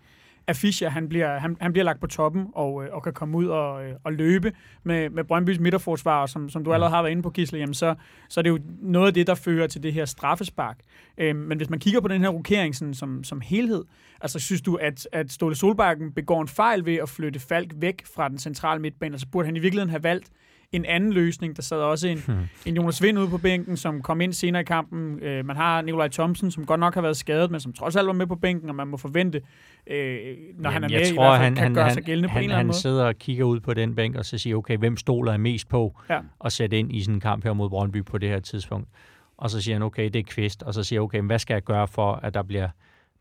Speaker 2: at Fischer han bliver, han, han bliver lagt på toppen og, øh, og kan komme ud og, øh, og løbe med, med Brøndbys midterforsvar, som, som du allerede har været inde på, Gisle, jamen så, så er det jo noget af det, der fører til det her straffespark. Øh, men hvis man kigger på den her rokering sådan, som, som helhed, altså synes du, at, at Ståle Solbakken begår en fejl ved at flytte Falk væk fra den centrale midtbane, altså burde han i virkeligheden have valgt en anden løsning. Der sad også en, hmm. en Jonas Vind ude på bænken, som kom ind senere i kampen. Øh, man har Nikolaj Thomsen, som godt nok har været skadet, men som trods alt var med på bænken, og man må forvente, øh, når Jamen, han er med, jeg tror, i hvert fald han, kan han, gøre sig gældende
Speaker 3: han,
Speaker 2: på en eller
Speaker 3: anden
Speaker 2: måde.
Speaker 3: Han sidder og kigger ud på den bænk, og så siger, okay, hvem stoler jeg mest på ja. at sætte ind i sådan en kamp her mod Brøndby på det her tidspunkt. Og så siger han, okay, det er Kvist. Og så siger okay, hvad skal jeg gøre for, at der bliver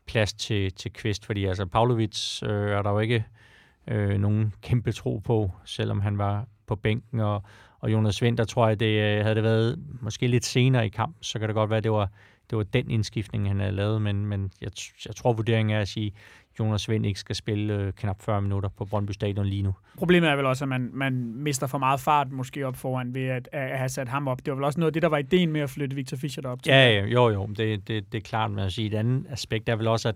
Speaker 3: plads til, til Kvist? Fordi altså, Pavlovic øh, er der jo ikke øh, nogen kæmpe tro på, selvom han var på bænken, og, og Jonas Vind, der tror jeg, det øh, havde det været måske lidt senere i kamp, så kan det godt være, at det var, det var den indskiftning, han havde lavet, men, men jeg, jeg tror, vurderingen er at sige, Jonas Vind ikke skal spille øh, knap 40 minutter på Brøndby Stadion lige nu.
Speaker 2: Problemet er vel også, at man, man mister for meget fart måske op foran ved at, at have sat ham op. Det var vel også noget af det, der var ideen med at flytte Victor Fischer derop til.
Speaker 3: Ja, ja jo, jo, det, det, det er klart med at sige. Et andet aspekt er vel også, at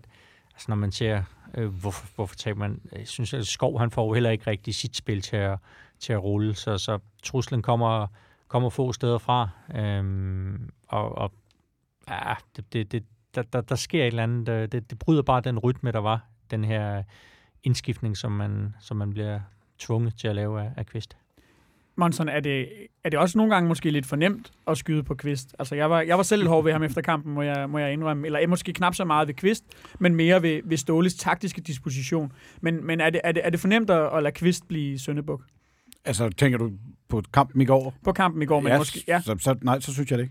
Speaker 3: altså, når man ser, øh, hvorfor, hvorfor tager man, jeg synes, at Skov han får heller ikke rigtig sit spil til at, til at rulle, så, så truslen kommer, kommer få steder fra, øhm, og, og ja, det, det, det, der, der, der sker et eller andet, det, det bryder bare den rytme, der var, den her indskiftning, som man, som man bliver tvunget til at lave af, af Kvist.
Speaker 2: Monson, er det, er det også nogle gange måske lidt for nemt at skyde på Kvist? Altså, jeg var, jeg var selv lidt hård ved ham efter kampen, må jeg, må jeg indrømme. Eller måske knap så meget ved Kvist, men mere ved, ved Ståles taktiske disposition. Men, men er, det, er, det, er det for nemt at, at lade Kvist blive Søndebuk?
Speaker 4: Altså, tænker du på kampen i går?
Speaker 2: På kampen i går, men
Speaker 4: ja,
Speaker 2: måske... Ja,
Speaker 4: så, så, nej, så synes jeg det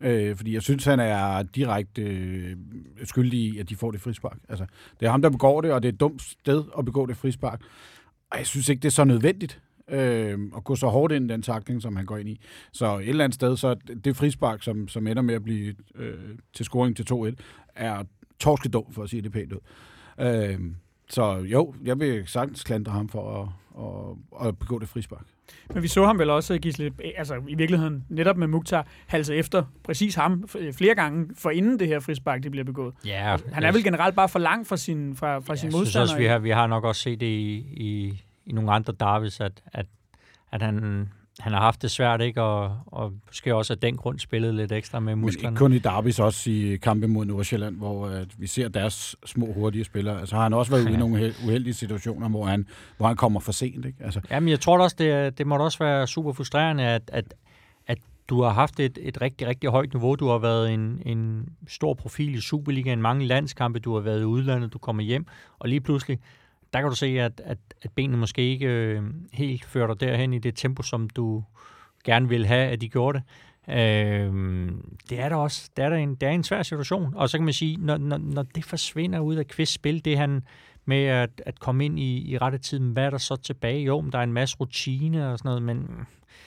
Speaker 4: ikke. Øh, fordi jeg synes, han er direkte øh, skyldig i, at de får det frispark. Altså, det er ham, der begår det, og det er et dumt sted at begå det frispark. Og jeg synes ikke, det er så nødvendigt øh, at gå så hårdt ind i den takling, som han går ind i. Så et eller andet sted, så det frispark, som, som ender med at blive øh, til scoring til 2-1, er torskedumt, for at sige det pænt ud. Øh, så jo, jeg vil sagtens klandre ham for at, at, at begå det frispark.
Speaker 2: Men vi så ham vel også, Gisle, altså i virkeligheden netop med Mukhtar, halse efter præcis ham flere gange, for inden det her frispark, det bliver begået.
Speaker 3: Ja,
Speaker 2: han er vel generelt bare for lang for sin, fra, fra
Speaker 3: ja,
Speaker 2: sin modstander.
Speaker 3: Jeg synes også, vi har, vi har nok også set det i, i, i nogle andre dervis, at, at, at han, han har haft det svært, ikke? Og, og måske også af den grund spillet lidt ekstra med musklerne.
Speaker 4: Men kun i derbys, også i kampe mod Nordsjælland, hvor uh, vi ser deres små, hurtige spillere. Altså har han også været [LAUGHS] ude i nogle uheldige situationer, hvor han, hvor han kommer for sent, ikke? Altså.
Speaker 3: Jamen, jeg tror også, det, det må også være super frustrerende, at, at, at du har haft et, et rigtig, rigtig højt niveau. Du har været en, en stor profil i Superligaen, mange landskampe, du har været i udlandet, du kommer hjem, og lige pludselig, der kan du se, at, at, at benene måske ikke øh, helt fører dig derhen i det tempo, som du gerne vil have, at de gjorde det. Øh, det er da også det er da en, det er en svær situation. Og så kan man sige, når, når, når det forsvinder ud af Kvists spil, det han med at, at komme ind i, i rette tid, hvad er der så tilbage? Jo, men der er en masse rutine og sådan noget, men...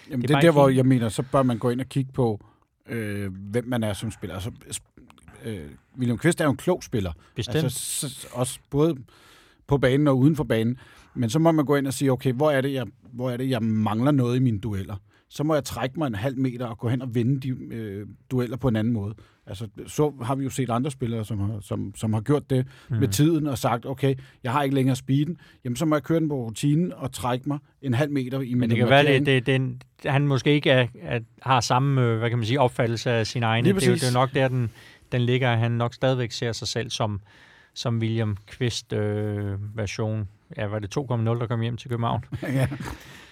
Speaker 4: Jamen, det er, det er der, hvor jeg mener, så bør man gå ind og kigge på, øh, hvem man er som spiller. Altså, øh, William Kvist er jo en klog spiller.
Speaker 3: Bestemt.
Speaker 4: Altså, så, også både på banen og uden for banen. Men så må man gå ind og sige, okay, hvor er det, jeg, hvor er det, jeg mangler noget i mine dueller? Så må jeg trække mig en halv meter og gå hen og vinde de øh, dueller på en anden måde. Altså, så har vi jo set andre spillere, som har, som, som har gjort det mm. med tiden og sagt, okay, jeg har ikke længere speeden, jamen så må jeg køre den på rutinen og trække mig en halv meter i min
Speaker 3: Men det kan være, det, det, det, han måske ikke er, er, har samme øh, hvad kan man sige, opfattelse af sin egen. Det, det, er, er nok der, den, den ligger, at han nok stadigvæk ser sig selv som som William Kvist øh, version. Ja, var det 2.0, der kom hjem til København? [LAUGHS] ja.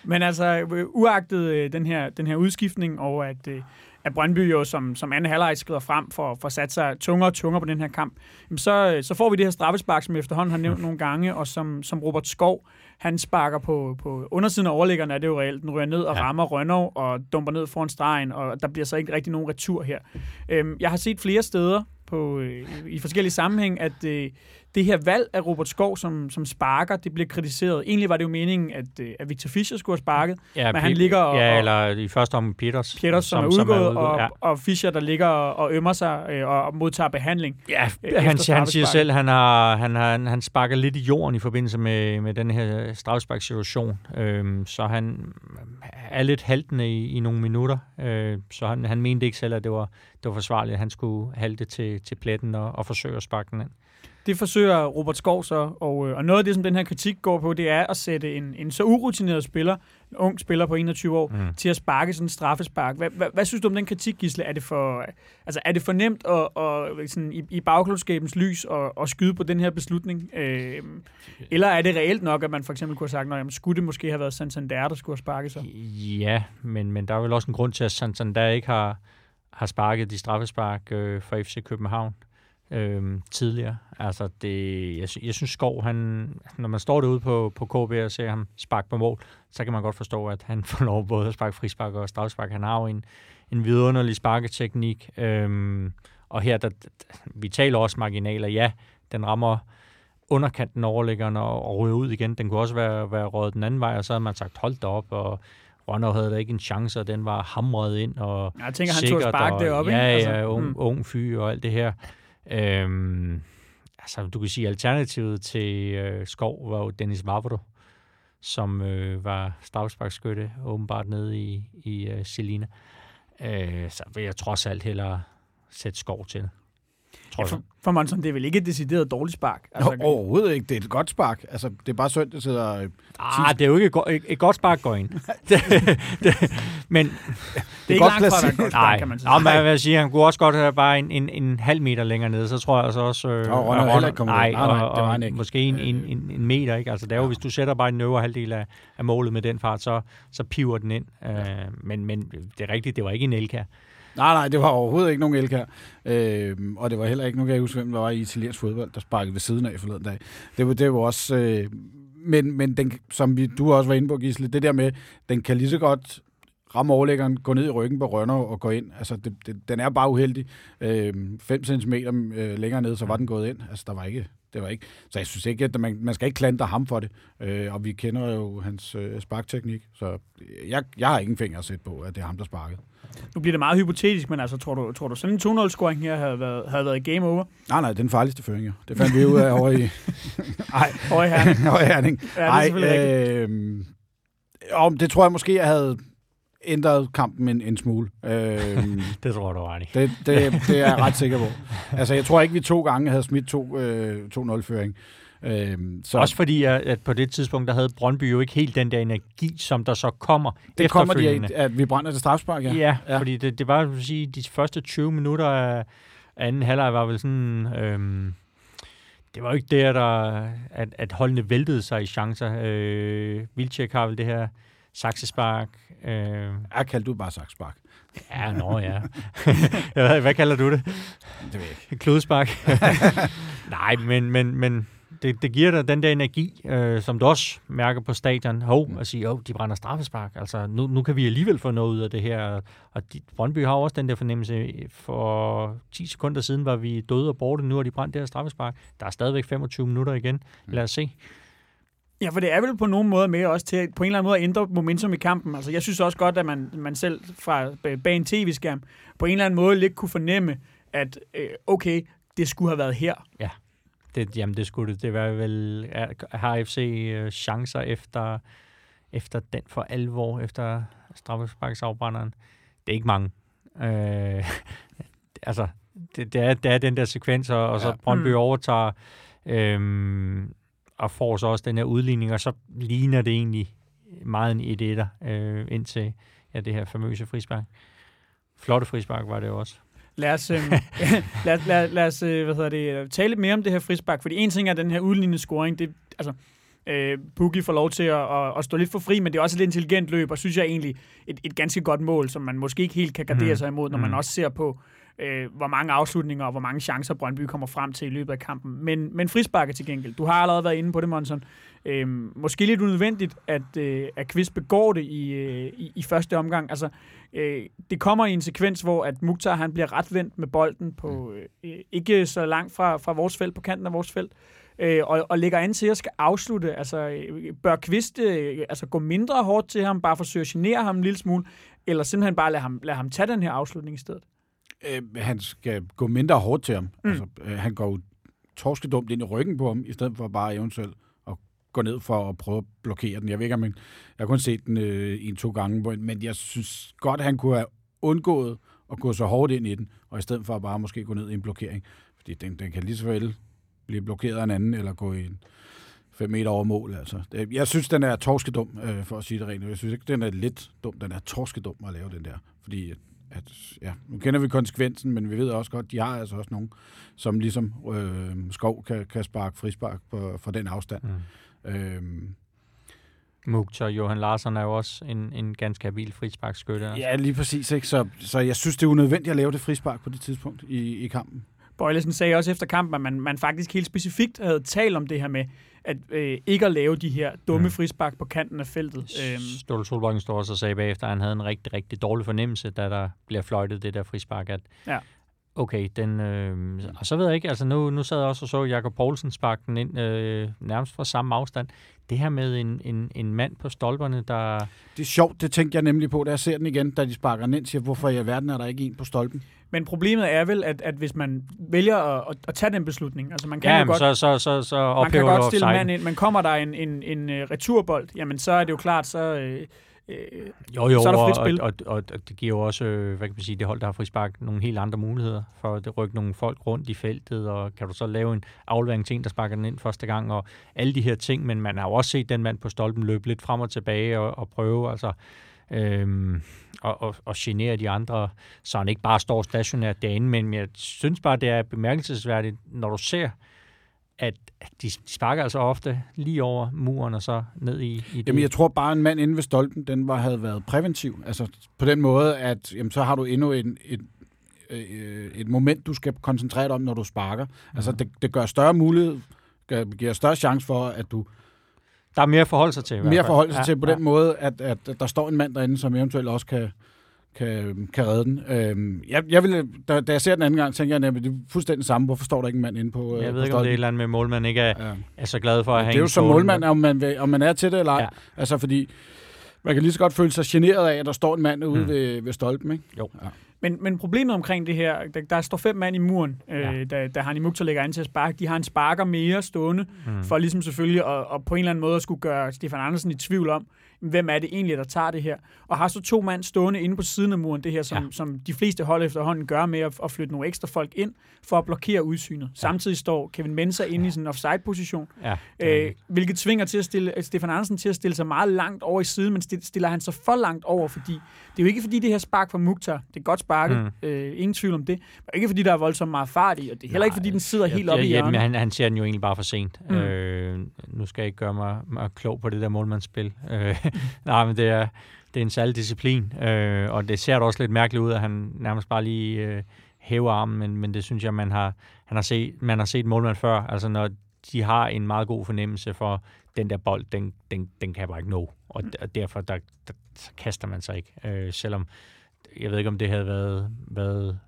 Speaker 2: Men altså, uagtet øh, den, her, den her udskiftning, og at, øh, at Brøndby jo som, som anden halvleg skrider frem for, for at sætte sig tungere og tungere på den her kamp, så, så får vi det her straffespark, som efterhånden har nævnt nogle gange, og som, som Robert Skov, han sparker på, på undersiden af overliggeren, er det jo reelt. Den ryger ned og ja. rammer Rønnow og dumper ned foran stregen, og der bliver så ikke rigtig nogen retur her. Øhm, jeg har set flere steder, på, øh, i forskellige sammenhæng, at øh, det her valg af Robert Skov som, som sparker, det bliver kritiseret. Egentlig var det jo meningen, at, øh, at Victor Fischer skulle have sparket,
Speaker 3: ja,
Speaker 2: men han ligger og...
Speaker 3: Ja, eller i første om Peters.
Speaker 2: Peters, som, som er udgået, som er udgået og, ja. og Fischer, der ligger og ømmer sig øh, og modtager behandling.
Speaker 3: Ja, øh, han, han siger selv, han har, han, har, han sparker lidt i jorden i forbindelse med, med den her strafspark-situation, øhm, så han er lidt haltende i, i nogle minutter, øh, så han, han mente ikke selv, at det var, det var forsvarligt, at han skulle halte til, til pletten og, og forsøge at sparke den ind.
Speaker 2: Det forsøger Robert Skov så, og, øh, og noget af det, som den her kritik går på, det er at sætte en, en så urutineret spiller, en ung spiller på 21 år, mm. til at sparke sådan en straffespark. Hvad, hvad, hvad synes du om den kritik, Gisle? Er det for, altså, er det for nemt at, at, sådan, i, i bagklodskabens lys at, at skyde på den her beslutning? Øh, eller er det reelt nok, at man for eksempel kunne have sagt, at skulle det måske have været Santander, der skulle have sparket sig?
Speaker 3: Ja, men, men der er vel også en grund til, at Santander ikke har, har sparket de straffespark øh, for FC København øh, tidligere. Altså det, jeg, jeg synes Skov, han, når man står derude på, på KB og ser ham sparke på mål, så kan man godt forstå, at han [LAUGHS] får lov både at sparke frispark og strafspark. Han har jo en, en vidunderlig sparketeknik. Øh, og her, der, vi taler også marginaler. Ja, den rammer underkanten overliggeren og, og ryger ud igen. Den kunne også være, være røget den anden vej, og så havde man sagt, hold da op, og Rønner havde da ikke en chance, og den var hamret ind. Og
Speaker 2: jeg tænker, han tog spark deroppe,
Speaker 3: ja? Ja, altså, ung, mm. ung fyr og alt det her. Øhm, altså, du kan sige, alternativet til øh, Skov var jo Dennis Vavro, som øh, var strafsparkskytte åbenbart nede i, i øh, Selina. Øh, så vil jeg trods alt hellere sætte Skov til
Speaker 2: ja, for, for Monson, det er vel ikke et decideret dårligt spark?
Speaker 4: Altså, Nå, overhovedet ikke. Det er et godt spark. Altså, det er bare synd, det sidder... Øh,
Speaker 3: ah, det er jo ikke et, go- et, et godt spark, går ind. [LAUGHS] det,
Speaker 2: det, men... Det er ikke langt fra, et godt spark, kan man sige.
Speaker 3: Nej, men jeg sige, han kunne også godt have bare en, en, en halv meter længere nede, så tror jeg altså også... Øh,
Speaker 4: Nå, Ronald heller ikke
Speaker 3: nej, nej, nej, det var han ikke. Måske en, en, en, en meter, ikke? Altså, det er jo, ja. hvis du sætter bare en øvre halvdel af, af målet med den fart, så, så piver den ind. Ja. Øh, men, men det er rigtigt, det var ikke en elkær.
Speaker 4: Nej, nej, det var overhovedet ikke nogen elkær. Øh, og det var heller ikke nogen, jeg husker, hvem der var i italiensk fodbold, der sparkede ved siden af forleden dag. Det var, det var også... Øh, men men den, som vi, du også var inde på, Gisle, det der med, den kan lige så godt ramme overlæggeren, gå ned i ryggen på Rønner og gå ind. Altså, det, det, den er bare uheldig. 5 øh, cm øh, længere ned, så var den gået ind. Altså, der var ikke, det var ikke. Så jeg synes ikke, at man, man skal ikke klandre ham for det. Øh, og vi kender jo hans øh, sparkteknik, så jeg, jeg har ingen finger at sætte på, at det er ham, der sparkede.
Speaker 2: Nu bliver det meget hypotetisk, men altså, tror du, tror du sådan en 2-0-scoring her havde været, havde været game over?
Speaker 4: Nej, nej, den farligste føring, jo. Det fandt vi ud af over i... [LAUGHS]
Speaker 2: Nej, over i Herning. [LAUGHS]
Speaker 4: over i Herning.
Speaker 2: Ja, det er
Speaker 4: øh, om det tror jeg måske, jeg havde ændret kampen en, en smule. Øh, [LAUGHS]
Speaker 3: det tror du i.
Speaker 4: Det, det, [LAUGHS] det er jeg ret sikker på. Altså, jeg tror ikke, vi to gange havde smidt to, øh, 2-0-føring.
Speaker 3: Øhm, så Også fordi, at, på det tidspunkt, der havde Brøndby jo ikke helt den der energi, som der så kommer
Speaker 4: Det kommer de, at vi brænder til strafspark, ja.
Speaker 3: Ja, ja. fordi det, det var, vil sige, de første 20 minutter af anden halvleg var vel sådan... Øhm, det var jo ikke der, der at, at holdene væltede sig i chancer. Øh, Vilcek har vel det her saksespark.
Speaker 4: Øh. Jeg kaldte du bare saksespark.
Speaker 3: Ja, nå ja. [LAUGHS] hvad kalder du det?
Speaker 4: Det ved jeg ikke.
Speaker 3: Klodespark. [LAUGHS] Nej, men, men, men det, det giver dig den der energi, øh, som du også mærker på stadion. Hov, mm. at sige, oh, de brænder straffespark. Altså, nu, nu kan vi alligevel få noget ud af det her. Og de, Brøndby har også den der fornemmelse. For 10 sekunder siden var vi døde og borte. Nu har de brændt det her straffespark. Der er stadigvæk 25 minutter igen. Mm. Lad os se.
Speaker 2: Ja, for det er vel på nogen måde med også til på en eller anden måde at ændre momentum i kampen. Altså, jeg synes også godt, at man, man selv fra bag en tv-skærm på en eller anden måde lidt kunne fornemme, at øh, okay, det skulle have været her.
Speaker 3: Ja. Det, jamen, det skulle det. Det var vel... Har FC øh, chancer efter, efter den for alvor, efter straffesparksafbrænderen? Det er ikke mange. Øh, [LAUGHS] altså, det, det, er, det er den der sekvens, og, og så ja. Brøndby mm. overtager øh, og får så også den her udligning, og så ligner det egentlig meget en 1 1 øh, indtil ja, det her famøse frispark. Flotte frispark var det også.
Speaker 2: Lad os, øh, [LAUGHS] lad, lad, lad os øh, hvad hedder det, tale lidt mere om det her frispark, fordi en ting er den her udlignende scoring, det, altså, øh, Boogie får lov til at, at, at stå lidt for fri, men det er også et intelligent løb, og synes jeg egentlig et, et ganske godt mål, som man måske ikke helt kan gardere mm. sig imod, når man mm. også ser på, øh, hvor mange afslutninger og hvor mange chancer Brøndby kommer frem til i løbet af kampen. Men, men frisparket til gengæld. Du har allerede været inde på det, Monson. Øh, måske lidt unødvendigt, at, øh, at Kvist begår det i, øh, i, i første omgang. Altså, øh, det kommer i en sekvens, hvor at Mukhtar han bliver ret vendt med bolden på øh, ikke så langt fra, fra vores felt, på kanten af vores felt, øh, og, og lægger an til at skal afslutte. Altså, øh, bør Kvist øh, altså, gå mindre hårdt til ham, bare forsøge at genere ham en lille smule, eller simpelthen bare lade ham, lade ham tage den her afslutning i stedet?
Speaker 4: Øh, han skal gå mindre hårdt til ham. Mm. Altså, øh, han går jo torskedumt ind i ryggen på ham, i stedet for bare eventuelt at gå ned for at prøve at blokere den. Jeg ved ikke, om jeg, jeg har kun set den øh, en-to gange, men jeg synes godt, at han kunne have undgået at gå så hårdt ind i den, og i stedet for at bare måske gå ned i en blokering. Fordi den, den kan lige så vel blive blokeret af en anden, eller gå i en 5 meter over mål. Altså. Jeg synes, den er torskedum, øh, for at sige det rent. Jeg synes ikke, den er lidt dum. Den er torskedum at lave den der. Fordi at, ja, nu kender vi konsekvensen, men vi ved også godt, de har altså også nogen, som ligesom øh, Skov kan, kan sparke frispark på, for den afstand. Mm. Øhm,
Speaker 3: Mukhtar Johan Larsen er jo også en, en ganske habil frisparkskytte. Altså.
Speaker 4: Ja, lige præcis. Ikke? Så, så jeg synes, det er unødvendigt at lave det frispark på det tidspunkt i, i kampen.
Speaker 2: Bøjlesen sagde også efter kampen, at man, man faktisk helt specifikt havde talt om det her med, at øh, ikke at lave de her dumme mm. frispark på kanten af feltet.
Speaker 3: Øhm. Ståle Solbakken står også og sagde bagefter, at han havde en rigtig, rigtig dårlig fornemmelse, da der bliver fløjtet det der frispark, at ja. okay, den, øh, og så ved jeg ikke, altså nu, nu sad jeg også og så Jakob Poulsen sparke den ind øh, nærmest fra samme afstand. Det her med en, en, en mand på stolperne, der...
Speaker 4: Det er sjovt, det tænkte jeg nemlig på, da jeg ser den igen, da de sparker den ind, siger, hvorfor i verden er der ikke en på stolpen?
Speaker 2: Men problemet er vel, at, at hvis man vælger at, at, tage den beslutning, altså man kan
Speaker 3: ja,
Speaker 2: jo godt,
Speaker 3: så, så, så, så
Speaker 2: man kan godt stille mand ind, men kommer der en, en, en uh, returbold, jamen så er det jo klart, så, øh,
Speaker 3: jo, jo, så er der frit spil. Og, og, og, og det giver jo også, øh, hvad kan man sige, det hold, der har frispark, nogle helt andre muligheder for at rykke nogle folk rundt i feltet, og kan du så lave en aflevering til en, der sparker den ind første gang, og alle de her ting, men man har jo også set den mand på stolpen løbe lidt frem og tilbage og, og prøve, altså øhm, og, og, og genere de andre, så han ikke bare står stationært derinde. Men jeg synes bare, det er bemærkelsesværdigt, når du ser, at de sparker altså ofte lige over muren og så ned i, i
Speaker 4: det. Jamen, jeg tror bare, en mand inde ved stolpen, den var, havde været præventiv. Altså på den måde, at jamen, så har du endnu en, et, øh, et moment, du skal koncentrere dig om, når du sparker. Altså, mhm. det, det gør større mulighed, giver større chance for, at du
Speaker 3: der er mere at forholde sig til. i
Speaker 4: mere
Speaker 3: fald.
Speaker 4: forholde sig
Speaker 3: Ja,
Speaker 4: til på
Speaker 3: ja.
Speaker 4: den måde, at, at der står en mand derinde, som eventuelt også kan, kan, kan redde den. Øhm, jeg, jeg ville, da, da jeg ser den anden gang, tænker jeg nemlig, det er fuldstændig samme. Hvorfor står der ikke en mand inde på øh,
Speaker 3: Jeg
Speaker 4: på
Speaker 3: ved ikke, om det er et eller andet med målmanden ikke er,
Speaker 4: Ja.
Speaker 3: er så glad for at have
Speaker 4: Det er jo som målmand, om man, vil, om man er til det eller ej.
Speaker 3: Ja.
Speaker 4: Altså fordi, man kan lige så godt føle sig generet af, at der står en mand ude
Speaker 3: Mm.
Speaker 4: ved, ved stolpen. Ikke?
Speaker 3: Jo.
Speaker 4: Ja.
Speaker 2: Men, men problemet omkring det her, der, der står fem mand i muren, øh,
Speaker 3: Ja.
Speaker 2: da, da Hani Mukhtar lægger an til at sparke. De har en sparker mere stående,
Speaker 3: Mm.
Speaker 2: for ligesom selvfølgelig at, at på en eller anden måde at skulle gøre Stefan Andersen i tvivl om, hvem er det egentlig, der tager det her. Og har så to mand stående inde på siden af muren, det her, som,
Speaker 3: Ja.
Speaker 2: ja. som de fleste hold efterhånden gør med at, at flytte nogle ekstra folk ind, for at blokere udsynet. Samtidig står Kevin Mensah inde i sådan en offside-position,
Speaker 3: Ja,
Speaker 2: øh, hvilket tvinger til at stille, øh, Stefan Andersen til at stille sig meget langt over i siden, men stil- stiller han sig for langt over, fordi det er jo ikke fordi det her spark fra Mukhtar, det er godt sparket, mm. øh, ingen tvivl om det, men ikke fordi der er voldsomt meget fart i, og det er heller ikke fordi den sidder helt oppe i
Speaker 3: ja,
Speaker 2: hjørnet.
Speaker 3: han, han ser den jo egentlig bare for sent.
Speaker 2: Mm.
Speaker 3: Øh, nu skal jeg ikke gøre mig, mig klog på det der målmandsspil. Øh, [LAUGHS] nej, men det er, det er en særlig disciplin, øh, og det ser da også lidt mærkeligt ud, at han nærmest bare lige øh, hæver armen, men, men det synes jeg, man har, han har set, man har set målmand før. Altså når de har en meget god fornemmelse for, den der bold, den, den, den kan jeg bare ikke nå, og, og derfor der, der, så kaster man sig ikke. Øh, selvom, jeg ved ikke, om det havde været, været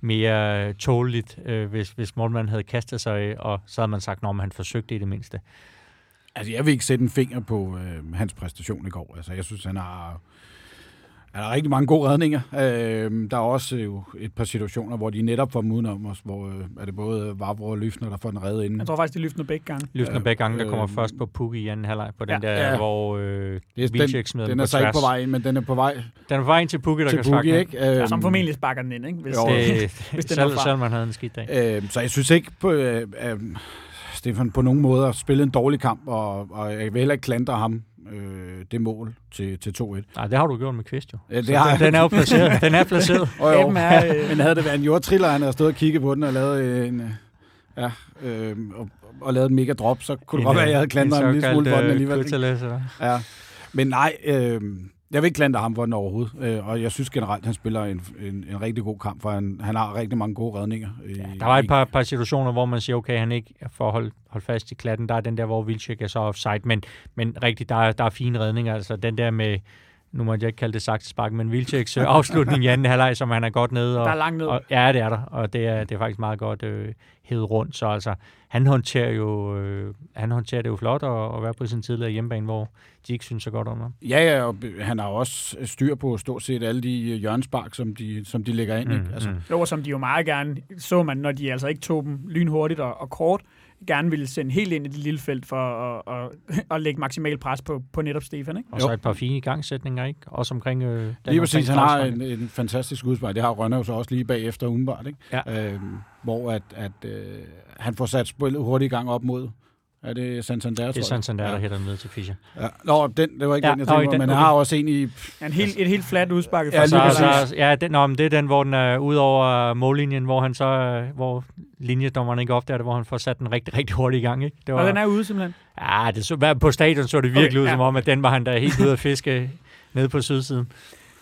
Speaker 3: mere tåligt, øh, hvis, hvis målmanden havde kastet sig, øh, og så havde man sagt, at han forsøgte i det mindste.
Speaker 4: Altså, jeg vil ikke sætte en finger på øh, hans præstation i går. Altså, jeg synes, han har, han har rigtig mange gode redninger. Øh, der er også øh, jo et par situationer, hvor de netop får dem udenom os, hvor øh, er det både Vavro og Lyfner, der får den reddet inden.
Speaker 2: Jeg tror faktisk, de løfter begge gange.
Speaker 3: Løftende
Speaker 4: Ja,
Speaker 3: begge gange, der kommer
Speaker 4: øh,
Speaker 3: først på Pukki i anden halvleg, på den
Speaker 2: Ja,
Speaker 3: der,
Speaker 4: ja.
Speaker 3: hvor øh,
Speaker 4: Det er-
Speaker 3: Vilcek smider
Speaker 4: den
Speaker 3: den
Speaker 4: er
Speaker 3: på
Speaker 4: så ikke på vej ind, men den er på vej
Speaker 3: Den er på vej ind til Pukki, der
Speaker 4: til
Speaker 3: kan
Speaker 4: Pukki,
Speaker 3: med.
Speaker 4: ikke?
Speaker 2: Ja,
Speaker 4: Øh,
Speaker 2: som formentlig sparker den ind, ikke? Hvis,
Speaker 4: Jo.
Speaker 3: Det,
Speaker 2: Hvis den
Speaker 3: selv, selv man havde en skidt dag.
Speaker 4: Øh, så jeg synes ikke, på, øh, øh, Stefan på nogen måde har spillet en dårlig kamp, og, og jeg vil heller ikke klandre ham øh, det mål til, til 2-1.
Speaker 3: Nej, det har du gjort med Kvist jo.
Speaker 4: Ja, det
Speaker 3: Så
Speaker 4: har
Speaker 3: den, den er jo placeret. [LAUGHS] Den er placeret.
Speaker 4: Og, jo,
Speaker 2: er, øh,
Speaker 4: men havde det været en jordtriller, han havde stået og kigget på den og lavet øh, en... øh, Ja, øh, og, og lavet en mega drop, så kunne det godt være, at jeg havde klandret ham en lille smule for den ikke?
Speaker 3: Alligevel.
Speaker 4: Ja. Men nej, øh, jeg vil ikke klandre ham for den overhovedet. Øh, og jeg synes generelt, han spiller en, en, en rigtig god kamp, for han, han har rigtig mange gode redninger. Øh,
Speaker 3: Ja, der var et par, par situationer, hvor man siger, okay, han ikke får holdt hold fast i klatten. Der er den der, hvor Vilcek er så offside, men, men rigtigt, der er, der er fine redninger. Altså den der med, nu må jeg ikke kalde det sagt spark, men Vilceks øh, afslutning i anden halvleg, som han er godt nede. Og,
Speaker 2: der er langt ned.
Speaker 3: og, ja, det er der, og det er, det er faktisk meget godt øh, hævet rundt. Så altså, han håndterer jo, øh, han håndterer det jo flot at, at være på sin tidligere hjemmebane, hvor de ikke synes så godt om ham.
Speaker 4: Ja, ja, og han har også styr på stort set alle de øh, hjørnespark, som de, som de lægger ind. Mm, ikke? Altså, mm.
Speaker 2: Jo, og som de jo meget gerne, så man, når de altså ikke tog dem lynhurtigt og, og kort, gerne ville sende helt ind i det lille felt for at, at, at lægge maksimal pres på, på netop Stefan, ikke?
Speaker 3: Og så et par fine igangsætninger, ikke? Også omkring... Øh, den
Speaker 4: Lige præcis, han har en, en fantastisk udspark. Det har Rønner jo så også lige bagefter umiddelbart, ikke?
Speaker 3: Ja.
Speaker 4: Øhm, hvor at, at øh, han får sat spillet hurtigt i gang op mod, er det Santander,
Speaker 3: Det er
Speaker 4: tror
Speaker 3: sådan,
Speaker 4: jeg?
Speaker 3: sådan der,
Speaker 4: ja.
Speaker 3: der den ned til Fischer.
Speaker 4: Ja. Nå, den, det var ikke
Speaker 3: Ja,
Speaker 4: den, jeg tænkte
Speaker 3: den,
Speaker 4: men han
Speaker 3: okay.
Speaker 4: har også en i...
Speaker 2: Ja, en helt, et helt fladt udsparket.
Speaker 4: Ja,
Speaker 2: fra
Speaker 4: lige
Speaker 3: så, ja, den, nå, men det er den, hvor den er ud over mållinjen, hvor han så, øh, hvor linjedommeren ikke opdager det, hvor han får sat den rigtig, rigtig hurtigt i gang, ikke? Det
Speaker 2: Og den er ude simpelthen.
Speaker 3: Ja, det så, på stadion så det virkelig
Speaker 2: Okay,
Speaker 3: ud,
Speaker 2: ja.
Speaker 3: som om, at den var han da helt ude at fiske nede på sydsiden.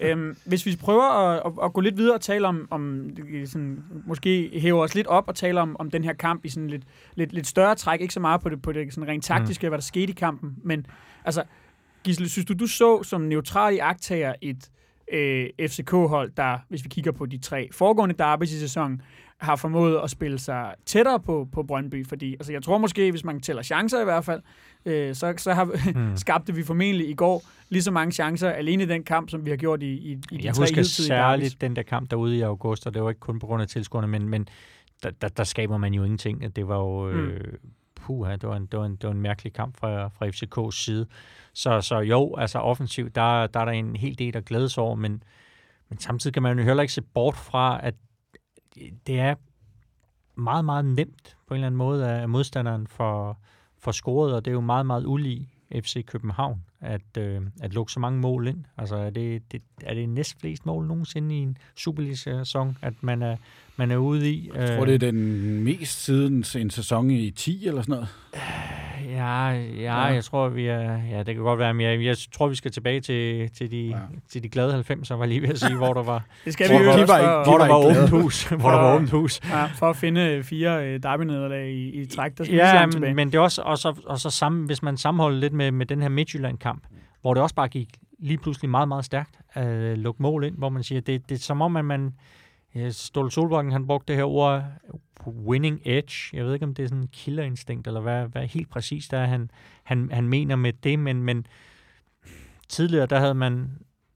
Speaker 2: Øhm, hvis vi prøver at, at, at gå lidt videre og tale om, om sådan, måske hæve os lidt op og tale om, om den her kamp i sådan lidt, lidt, lidt større træk, ikke så meget på det, på det sådan rent taktiske, mm. hvad der skete i kampen, men altså, Gisle, synes du, du så som neutral i agtager et øh, FCK-hold, der, hvis vi kigger på de tre foregående derbys i sæsonen, har formået at spille sig tættere på, på Brøndby, fordi altså, jeg tror måske, hvis man tæller chancer i hvert fald, øh, så, så har,
Speaker 3: Hmm. [LAUGHS]
Speaker 2: skabte vi formentlig i går lige så mange chancer alene i den kamp, som vi har gjort i, i, i de
Speaker 3: Jeg
Speaker 2: tre
Speaker 3: husker særligt den der kamp derude i august, og det var ikke kun på grund af tilskuerne, men, men der, der, der skaber man jo ingenting. Det var jo... Øh, puha, det var, en, det, var en, det var en mærkelig kamp fra, fra FCK's side. Så, så jo, altså offensivt, der, der er der en hel del at glædes over, men, men samtidig kan man jo heller ikke se bort fra, at det er meget, meget nemt på en eller anden måde af modstanderen for, for scoret, og det er jo meget, meget ulig FC København at, øh, at lukke så mange mål ind. Altså er det, det, er det næst flest mål nogensinde i en Superliga-sæson, at man er, man er ude i?
Speaker 4: Jeg tror, det er den mest siden en sæson i 10 eller sådan noget.
Speaker 3: Ja, Ja, ja, jeg tror, vi er... Ja, det kan godt være, men jeg, jeg tror, vi skal tilbage til, til, de, ja. til de glade 90'er, var lige ved at sige, hvor der var...
Speaker 2: Det skal
Speaker 3: hvor,
Speaker 2: vi jo
Speaker 3: hvor,
Speaker 2: også
Speaker 4: var
Speaker 3: hvor der
Speaker 4: var
Speaker 3: åbent hus. hvor der var åbent hus.
Speaker 2: ja, for at finde fire øh, derby-nederlag i, i træk. Der skal vi
Speaker 3: Ja,
Speaker 2: langt tilbage.
Speaker 3: men, men det er også, og så, og så sammen, hvis man sammenholder lidt med, med den her Midtjylland-kamp, hvor det også bare gik lige pludselig meget, meget stærkt at lukke mål ind, hvor man siger, det, det er som om, at man... Ståle Solbakken, han brugte det her ord winning edge. Jeg ved ikke, om det er sådan en killerinstinkt, eller hvad, hvad helt præcis der er, han, han, han mener med det, men, men tidligere, der havde man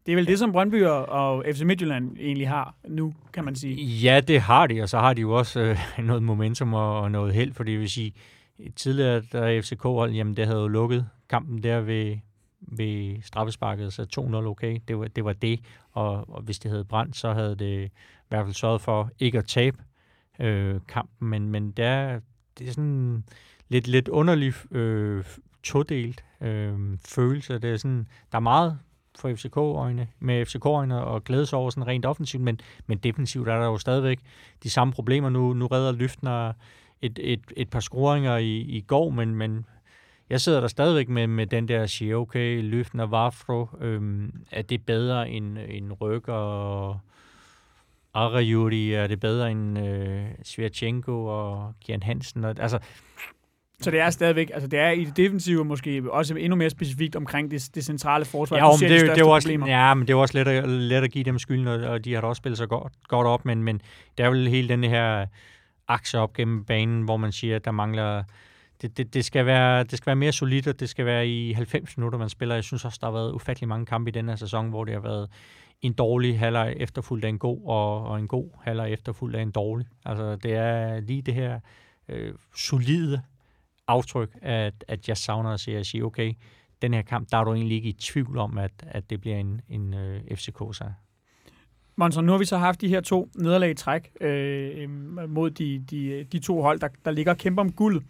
Speaker 2: Det er vel det, som Brøndby og, FC Midtjylland egentlig har nu, kan man sige.
Speaker 3: Ja, det har de, og så har de jo også øh, [LAUGHS] noget momentum og, og noget held, fordi jeg vil sige, tidligere der FCK hold, jamen det havde jo lukket kampen der ved, ved straffesparket, så 2-0 okay, det var det, var det. Og, og hvis det havde brændt, så havde det i hvert fald sørget for ikke at tabe øh, kampen, men, men der, det er sådan lidt, lidt underlig øh, todelt øh, følelse. Det er sådan, der er meget for FCK-øjne, med FCK-øjne og glædes over sådan rent offensivt, men, men defensivt er der jo stadigvæk de samme problemer. Nu, nu redder Lyftner et, et, et par scoringer i, i går, men, men jeg sidder der stadigvæk med, med den der siger, okay, Lyftner, Vafro, øhm, er det bedre end, end Rykker og Arajuri, er det bedre end øh, Svirchenko og Kian Hansen? Og, altså,
Speaker 2: Så det er stadigvæk, altså det er i det defensive måske også endnu mere specifikt omkring det, det centrale forsvar.
Speaker 3: Ja, men det,
Speaker 2: de
Speaker 3: er det jo også,
Speaker 2: problemer.
Speaker 3: ja, men det er også let at, let at give dem skylden, og, og de har da også spillet sig godt, godt op, men, men det er vel hele den her akse op gennem banen, hvor man siger, at der mangler... Det, det, det, skal være, det skal være mere solidt, og det skal være i 90 minutter, man spiller. Jeg synes også, der har været ufattelig mange kampe i den her sæson, hvor det har været en dårlig halvleg efterfulgt af en god, og, og en god halvleg efterfulgt af en dårlig. Altså, det er lige det her øh, solide aftryk, at, at jeg savner at se, at sige, okay, den her kamp, der er du egentlig ikke i tvivl om, at, at det bliver en, en øh, FCK-sejr.
Speaker 2: Monson, nu har vi så haft de her to nederlag i træk øh, øh, mod de, de, de to hold, der, der ligger og kæmper om guld.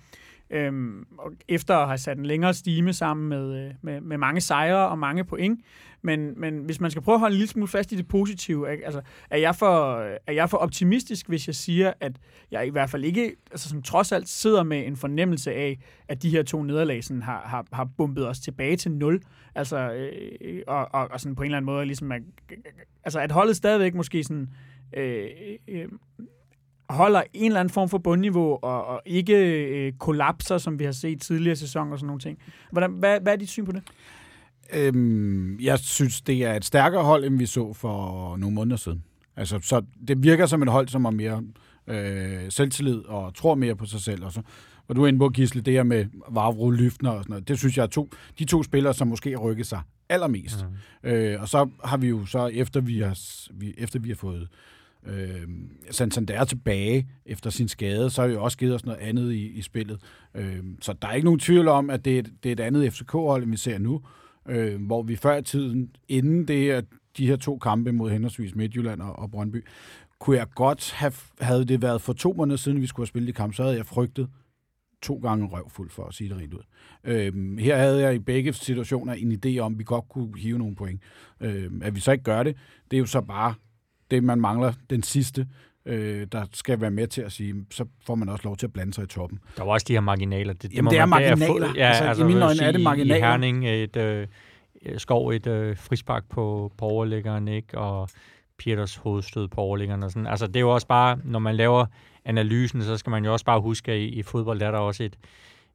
Speaker 2: Øhm, og efter at have sat en længere stime sammen med, øh, med, med mange sejre og mange point. Men, men hvis man skal prøve at holde en lille smule fast i det positive, ikke? altså, er, jeg for, er jeg for optimistisk, hvis jeg siger, at jeg i hvert fald ikke, altså som trods alt sidder med en fornemmelse af, at de her to nederlag sådan har, har, har bumpet os tilbage til nul. Altså, øh, og, og, og sådan på en eller anden måde, ligesom at, altså at holdet stadigvæk måske sådan, øh, øh, holder en eller anden form for bundniveau, og, og ikke øh, kollapser, som vi har set tidligere sæsoner og sådan nogle ting. Hvordan, hvad, hvad er dit syn på det?
Speaker 4: Øhm, jeg synes, det er et stærkere hold, end vi så for nogle måneder siden. Altså, så det virker som et hold, som har mere øh, selvtillid og tror mere på sig selv. Og så, og du er inde på, Gisle, det her med Vavro, Lyftner og sådan noget. Det synes jeg er to, de to spillere, som måske har rykket sig allermest. Mm. Øh, og så har vi jo så, efter vi har, vi, efter vi har fået øh, Santander tilbage efter sin skade, så har vi jo også givet os noget andet i, i spillet. Øh, så der er ikke nogen tvivl om, at det er, det er et andet FCK-hold, end vi ser nu. Øh, hvor vi før i tiden, inden det her, de her to kampe mod henholdsvis Midtjylland og, og Brøndby, kunne jeg godt have, havde det været for to måneder siden, vi skulle have spillet de kamp, så havde jeg frygtet to gange røvfuld, for at sige det rent ud. Øhm, her havde jeg i begge situationer en idé om, at vi godt kunne hive nogle point. Øhm, at vi så ikke gør det, det er jo så bare det, man mangler den sidste, øh, der skal være med til at sige, så får man også lov til at blande sig i toppen.
Speaker 3: Der var også de her marginaler. Det,
Speaker 4: Jamen,
Speaker 3: må
Speaker 4: det er marginaler.
Speaker 3: fu- Ja,
Speaker 4: Altså,
Speaker 3: altså,
Speaker 4: i mine øjne er det marginaler.
Speaker 3: I Herning et øh, skov et øh, frispark på, på overliggeren, ikke? Og Peters hovedstød på overliggeren og sådan. Altså, det er jo også bare, når man laver analysen, så skal man jo også bare huske, at i, i fodbold der er der også et,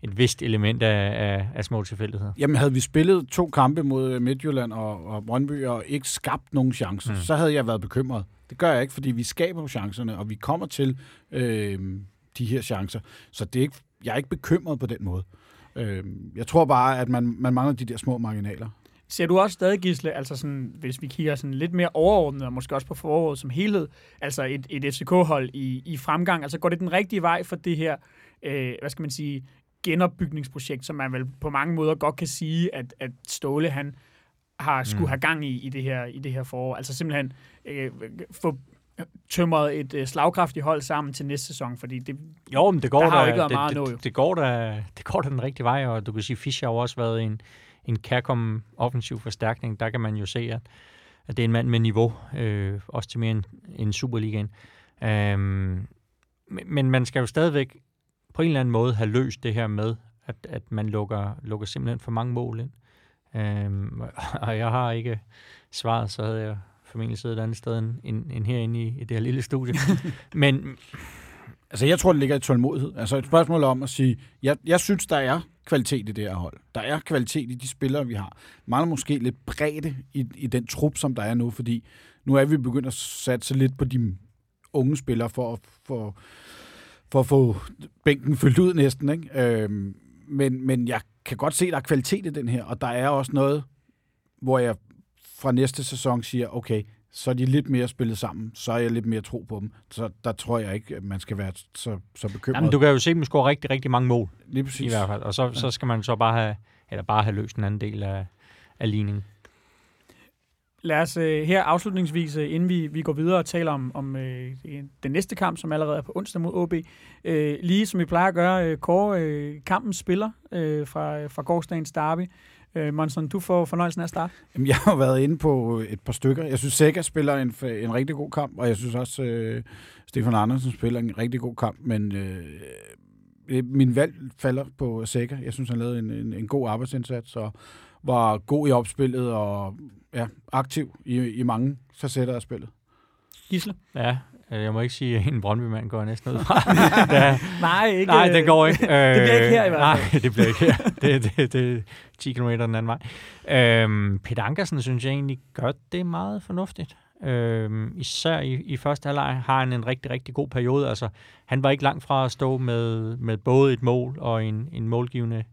Speaker 3: et vist element af, af, af små tilfældigheder.
Speaker 4: Jamen, havde vi spillet to kampe mod Midtjylland og, og Brøndby og ikke skabt nogen chancer, mm. så havde jeg været bekymret. Det gør jeg ikke, fordi vi skaber chancerne, og vi kommer til øh, de her chancer. Så det er ikke, jeg er ikke bekymret på den måde. Øh, jeg tror bare, at man, man mangler de der små marginaler.
Speaker 2: Ser du også stadig, Gisle, altså sådan, hvis vi kigger sådan lidt mere overordnet, og måske også på foråret som helhed, altså et, et FCK-hold i, i fremgang, altså går det den rigtige vej for det her, øh, hvad skal man sige, genopbygningsprojekt, som man vel på mange måder godt kan sige, at, at Ståle han har skulle
Speaker 3: Mm.
Speaker 2: have gang i i det her, i det her forår. Altså simpelthen øh, få tømret et øh, slagkraftigt hold sammen til næste sæson, fordi det,
Speaker 3: Jo, men det går
Speaker 2: Der har jo ikke været
Speaker 3: det,
Speaker 2: meget nå, jo.
Speaker 3: det, det, går da, det går da den rigtige vej, og du kan sige, Fischer har jo også været en, en kærkommen offensiv forstærkning. Der kan man jo se, at, at det er en mand med niveau, øh, også til mere end, end Superligaen. Øhm, men man skal jo stadigvæk på en eller anden måde have løst det her med, at, at man lukker, lukker simpelthen for mange mål ind. Øhm, [LAUGHS] og jeg har ikke svaret, så havde jeg formentlig siddet et andet sted end, end, end herinde i, i det her lille studie. [LAUGHS] Men
Speaker 4: Altså, jeg tror, det ligger i tålmodighed. Altså, et spørgsmål om at sige, jeg, jeg synes, der er kvalitet i det her hold. Der er kvalitet i de spillere, vi har. Mangler måske lidt bredde i, i den trup, som der er nu, fordi nu er vi begyndt at satse lidt på de unge spillere for, at- for, for at få bænken fyldt ud næsten. Ikke? Øhm, men, men jeg kan godt se, at der er kvalitet i den her, og der er også noget, hvor jeg fra næste sæson siger, okay, så er de lidt mere spillet sammen, så er jeg lidt mere tro på dem. Så der tror jeg ikke, at man skal være så, så bekymret.
Speaker 3: jamen, du kan jo se dem score rigtig, rigtig mange mål,
Speaker 4: Lige
Speaker 3: i
Speaker 4: præcis.
Speaker 3: hvert fald. Og så, så skal man så bare have, eller bare have løst en anden del af, af ligningen.
Speaker 2: Lad os øh, her afslutningsvis, øh, inden vi, vi går videre og taler om, om øh, den næste kamp, som allerede er på onsdag mod OB, øh, lige som vi plejer at gøre, øh, Kåre, øh, kampens spiller øh, fra, fra gårdsdagens derby. Øh, Monson, du får fornøjelsen af at starte.
Speaker 4: Jamen, jeg har jo været inde på øh, et par stykker. Jeg synes, Sækker spiller en, øh, en rigtig god kamp, og jeg synes også, øh, Stefan Andersen spiller en rigtig god kamp, men øh, min valg falder på Sækker. Jeg synes, han lavede en, en, en god arbejdsindsats, og var god i opspillet, og ja, aktiv i, i mange facetter af spillet.
Speaker 2: Gisle?
Speaker 3: Ja, øh, jeg må ikke sige, at en Brøndby-mand går næsten ud [LAUGHS] fra. Da-
Speaker 2: Nej, ikke.
Speaker 3: Nej, det går ikke. Øh,
Speaker 2: det bliver ikke her i hvert
Speaker 3: Nej, det bliver ikke her. Det, det, det er 10 km den anden vej. Øhm, Peter Ankersen synes jeg egentlig gør det meget fornuftigt. Øhm, især i, i første halvleg har han en rigtig, rigtig god periode. Altså, han var ikke langt fra at stå med, med både et mål og en, en målgivende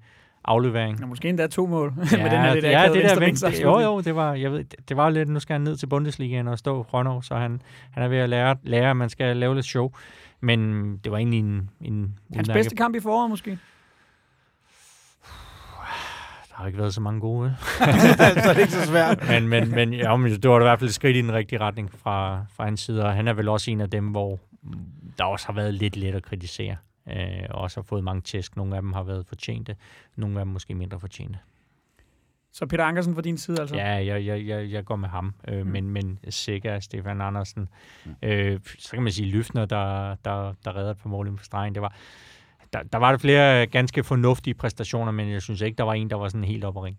Speaker 3: aflevering.
Speaker 2: Nå, måske endda to mål [LAUGHS] med den her lidt
Speaker 3: ja, det der
Speaker 2: venstre,
Speaker 3: jo, jo, det var, jeg ved, det, var lidt, nu skal han ned til Bundesligaen og stå Rønnow, så han, han er ved at lære, lære, at man skal lave lidt show. Men det var egentlig en, en
Speaker 2: Hans
Speaker 3: udmærket-
Speaker 2: bedste kamp i foråret måske. [SIGHS]
Speaker 3: Der har ikke været så mange gode, [LAUGHS] [LAUGHS]
Speaker 4: så er det ikke så svært.
Speaker 3: men, men, men, ja, men det var i hvert fald et skridt i den rigtige retning fra, fra hans side, og han er vel også en af dem, hvor der også har været lidt let at kritisere, øh, og også har fået mange tæsk. Nogle af dem har været fortjente, nogle af dem måske mindre fortjente.
Speaker 2: Så Peter Ankersen fra din side, altså.
Speaker 3: Ja, jeg, jeg, jeg, jeg går med ham, øh,
Speaker 2: Mm.
Speaker 3: mm. men, men sikker Stefan Andersen. Øh, så kan man sige Lyftner, der, der, der redder på mål inden for stregen. Det var, der, der var der flere ganske fornuftige præstationer, men jeg synes ikke, der var en, der var sådan helt op at ringe.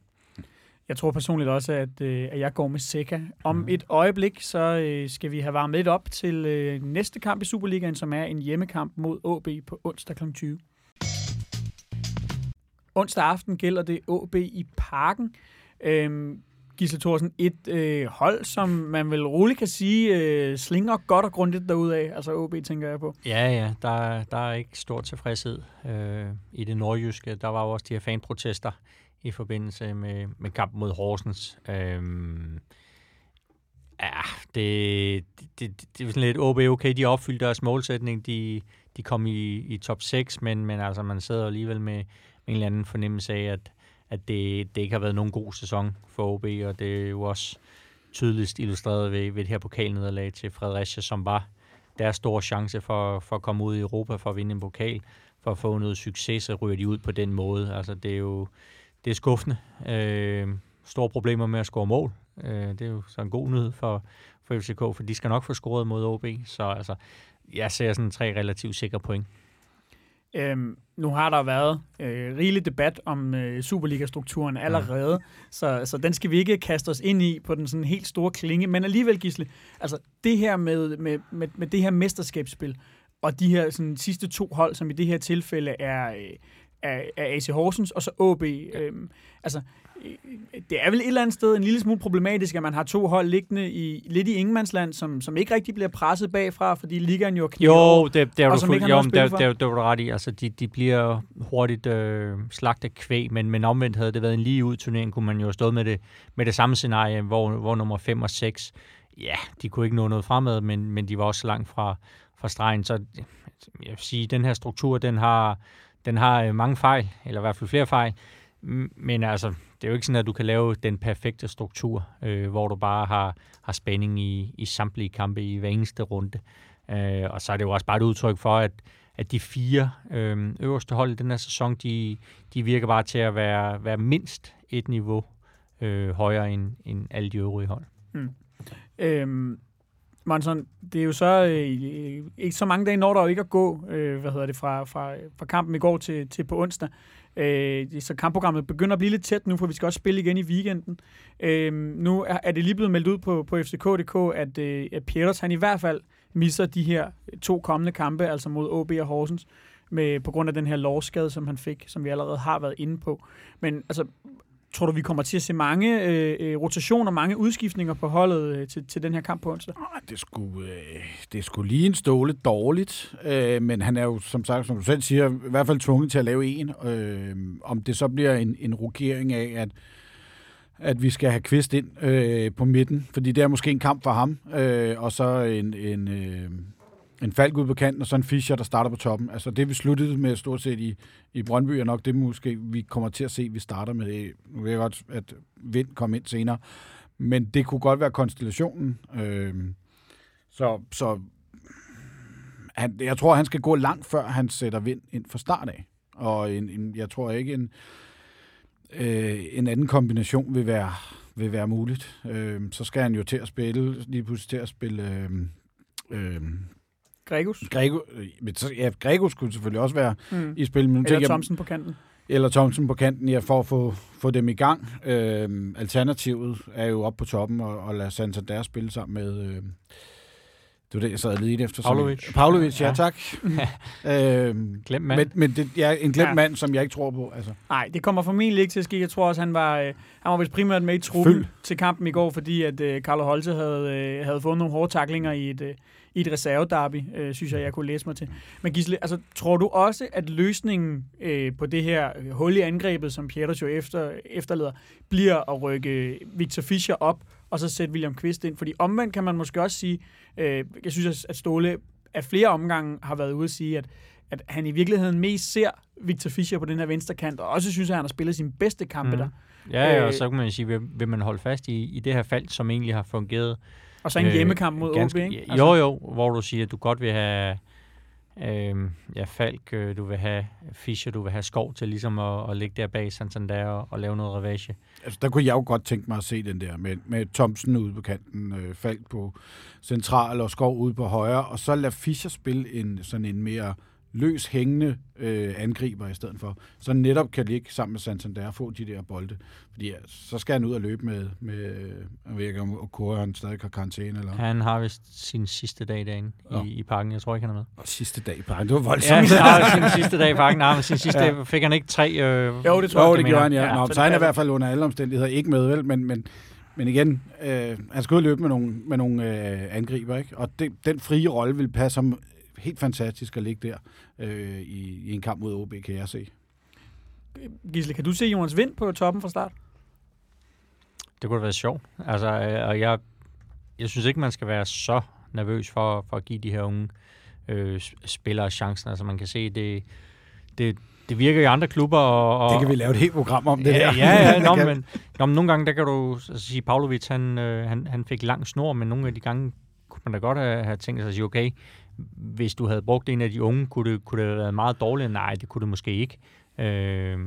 Speaker 2: Jeg tror personligt også, at, øh, at jeg går med Seca. Om
Speaker 3: Mhm.
Speaker 2: et øjeblik, så øh, skal vi have varmet lidt op til øh, næste kamp i Superligaen, som er en hjemmekamp mod AB på onsdag kl. 20. Onsdag aften gælder det AB i parken. Øhm, Gisle Thorsen, et øh, hold, som man vel roligt kan sige, øh, slinger godt og grundigt derudad. Altså AB, tænker jeg på.
Speaker 3: Ja, ja, der, der er ikke stor tilfredshed øh, i det nordjyske. Der var jo også de her fanprotester i forbindelse med, med kampen mod Horsens. Øhm, ja, det, det, det, det er sådan lidt OB, okay, de opfyldte deres målsætning, de, de kom i, i top 6, men, men altså, man sidder alligevel med, med en eller anden fornemmelse af, at, at det, det ikke har været nogen god sæson for OB, og det er jo også tydeligst illustreret ved, ved det her pokalnederlag til Fredericia, som var deres store chance for, for at komme ud i Europa, for at vinde en pokal, for at få noget succes, så ryger de ud på den måde. Altså, det er jo det er skuffende. Øh, store problemer med at score mål. Øh, det er jo så en god nyhed for, for FCK, for de skal nok få scoret mod OB. Så altså, jeg ser sådan tre relativt sikre point.
Speaker 2: Øhm, nu har der været øh, rigelig debat om øh, Superliga-strukturen allerede, ja. så, så den skal vi ikke kaste os ind i på den sådan helt store klinge. Men alligevel, Gisle, altså det her med, med, med, med det her mesterskabsspil, og de her sådan, sidste to hold, som i det her tilfælde er, øh, er, er AC Horsens og så AB. Øh, altså, øh, det er vel et eller andet sted en lille smule problematisk, at man har to hold liggende i, lidt i ingenmandsland, som, som ikke rigtig bliver presset bagfra, fordi ligaen jo er
Speaker 3: Jo, det, det er du fuld, jo, det,
Speaker 2: for.
Speaker 3: det, det var du ret i. Altså, de, de bliver hurtigt øh, slagt af kvæg, men, men omvendt havde det været en lige ud turnering, kunne man jo have stået med det, med det samme scenarie, hvor, hvor nummer 5 og 6, ja, de kunne ikke nå noget fremad, men, men de var også langt fra, fra stregen. Så jeg vil sige, den her struktur, den har, den har øh, mange fejl, eller i hvert fald flere fejl, men altså, det er jo ikke sådan, at du kan lave den perfekte struktur, øh, hvor du bare har, har spænding i, i samtlige kampe i hver eneste runde. Øh, og så er det jo også bare et udtryk for, at, at de fire øh, øverste hold i den her sæson, de, de virker bare til at være, være mindst et niveau øh, højere end, end alle de øvrige hold. Mm.
Speaker 2: Øhm, Monson, det er jo så øh, ikke så mange dage når der jo ikke at gå, øh, hvad hedder det, fra, fra, fra kampen i går til, til på onsdag. Øh, så kampprogrammet begynder at blive lidt tæt nu, for vi skal også spille igen i weekenden. Øh, nu er, er det lige blevet meldt ud på, på FCK.dk, at, øh, at Peters han i hvert fald misser de her to kommende kampe, altså mod OB og Horsens, med, på grund af den her lovskade, som han fik, som vi allerede har været inde på. Men altså, tror du, vi kommer til at se mange øh, øh, rotationer, mange udskiftninger på holdet øh, til, til den her kamp på onsdag?
Speaker 4: Ah, det skulle, øh, det skulle lige en ståle dårligt, øh, men han er jo, som sagt, som du selv siger, i hvert fald tvunget til at lave en. Øh, om det så bliver en, en rokering af, at at vi skal have Kvist ind øh, på midten, fordi det er måske en kamp for ham, øh, og så en, en, øh, en Falk ud på kanten, og så en Fischer, der starter på toppen. Altså det, vi sluttede med stort set i, i Brøndby, er nok det, måske vi kommer til at se, vi starter med. Nu ved jeg godt, at Vind kom ind senere, men det kunne godt være konstellationen. Øh, så så han, jeg tror, han skal gå langt, før han sætter Vind ind fra start af. Og en, en, jeg tror ikke, en, øh, en anden kombination vil være, vil være muligt. Øh, så skal han jo til at spille, lige pludselig til at spille... Øh, øh,
Speaker 2: Gregus?
Speaker 4: Grego, øh, ja, Gregus skulle selvfølgelig også være mm. i spil. Men
Speaker 2: eller Thomsen på kanten.
Speaker 4: Eller Thomsen på kanten, ja, for at få, få dem i gang. Øh, alternativet er jo op på toppen og, og lade Santander spille sammen med... Øh, det var det, jeg sad lige efter.
Speaker 3: Pavlovic.
Speaker 4: Pavlovic, ja, ja tak. [LAUGHS]
Speaker 3: øhm, glem mand.
Speaker 4: Men, men det er ja, en glemt ja. mand, som jeg ikke tror på. Altså.
Speaker 2: Nej, det kommer formentlig ikke til at ske. Jeg tror også, han var, øh, han var vist primært med i truppen Fyld. til kampen i går, fordi at øh, Carlo Holte havde, øh, havde fået nogle hårde taklinger i et, øh, i et reservedarby, øh, synes jeg, jeg kunne læse mig til. Men Gisle, altså, tror du også, at løsningen øh, på det her hul i angrebet, som Pieters jo efter, efterlader, bliver at rykke Victor Fischer op, og så sætte William Kvist ind? Fordi omvendt kan man måske også sige, øh, jeg synes, at Ståle af flere omgange har været ude at sige, at at han i virkeligheden mest ser Victor Fischer på den her venstre kant, og også synes, at han har spillet sin bedste kampe mm. der.
Speaker 3: Ja, ja, og øh, så kan man sige, vil, vil man holde fast i, i det her felt, som egentlig har fungeret
Speaker 2: og så en øh, hjemmekamp mod ganske, OB, ikke?
Speaker 3: Altså. Jo, jo, hvor du siger, at du godt vil have øh, ja, Falk, øh, du vil have Fischer, du vil have Skov til ligesom at, at ligge der bag Santander og, og lave noget revage.
Speaker 4: Altså, der kunne jeg jo godt tænke mig at se den der med, med Thomsen ude på kanten, øh, Falk på central og Skov ude på højre, og så lade Fischer spille en sådan en mere løs hængende øh, angriber i stedet for, så netop kan ligge sammen med Santander og få de der bolde. Fordi ja, så skal han ud og løbe med, med jeg ved ikke om Kåre han stadig har karantæne. Eller?
Speaker 3: Han har vist sin sidste dag derinde ja. i, i parken. Jeg tror ikke, han er med.
Speaker 4: Og sidste dag i parken, det var voldsomt.
Speaker 3: Ja, han sin [LAUGHS] sidste dag i parken. Nej, men sin sidste ja. dag fik han ikke tre... Øh,
Speaker 2: jo, det tror jeg,
Speaker 4: jo, det gjorde han, ja. ja Nå, så han er i hvert fald under alle omstændigheder ikke med, vel? Men, men, men igen, øh, han skal ud og løbe med nogle, med nogle øh, angriber, ikke? Og det, den frie rolle vil passe ham helt fantastisk at ligge der øh, i, i en kamp mod OB, kan jeg se.
Speaker 2: Gisle, kan du se Jonas Vind på toppen fra start?
Speaker 3: Det kunne være sjovt. Altså, øh, og jeg, jeg synes ikke, man skal være så nervøs for, for at give de her unge øh, spillere chancen. Altså, man kan se, det, det, det virker i andre klubber. Og, og,
Speaker 4: det kan vi lave et helt program om, det
Speaker 3: ja,
Speaker 4: der.
Speaker 3: Ja, ja [LAUGHS] nå, men, nå, men nogle gange, der kan du altså, sige, Pavlovic, han, øh, han, han fik lang snor, men nogle af de gange kunne man da godt have, have tænkt sig at sige, okay, hvis du havde brugt en af de unge, kunne det, kunne det have været meget dårligt? Nej, det kunne det måske ikke. Øh,
Speaker 4: nej,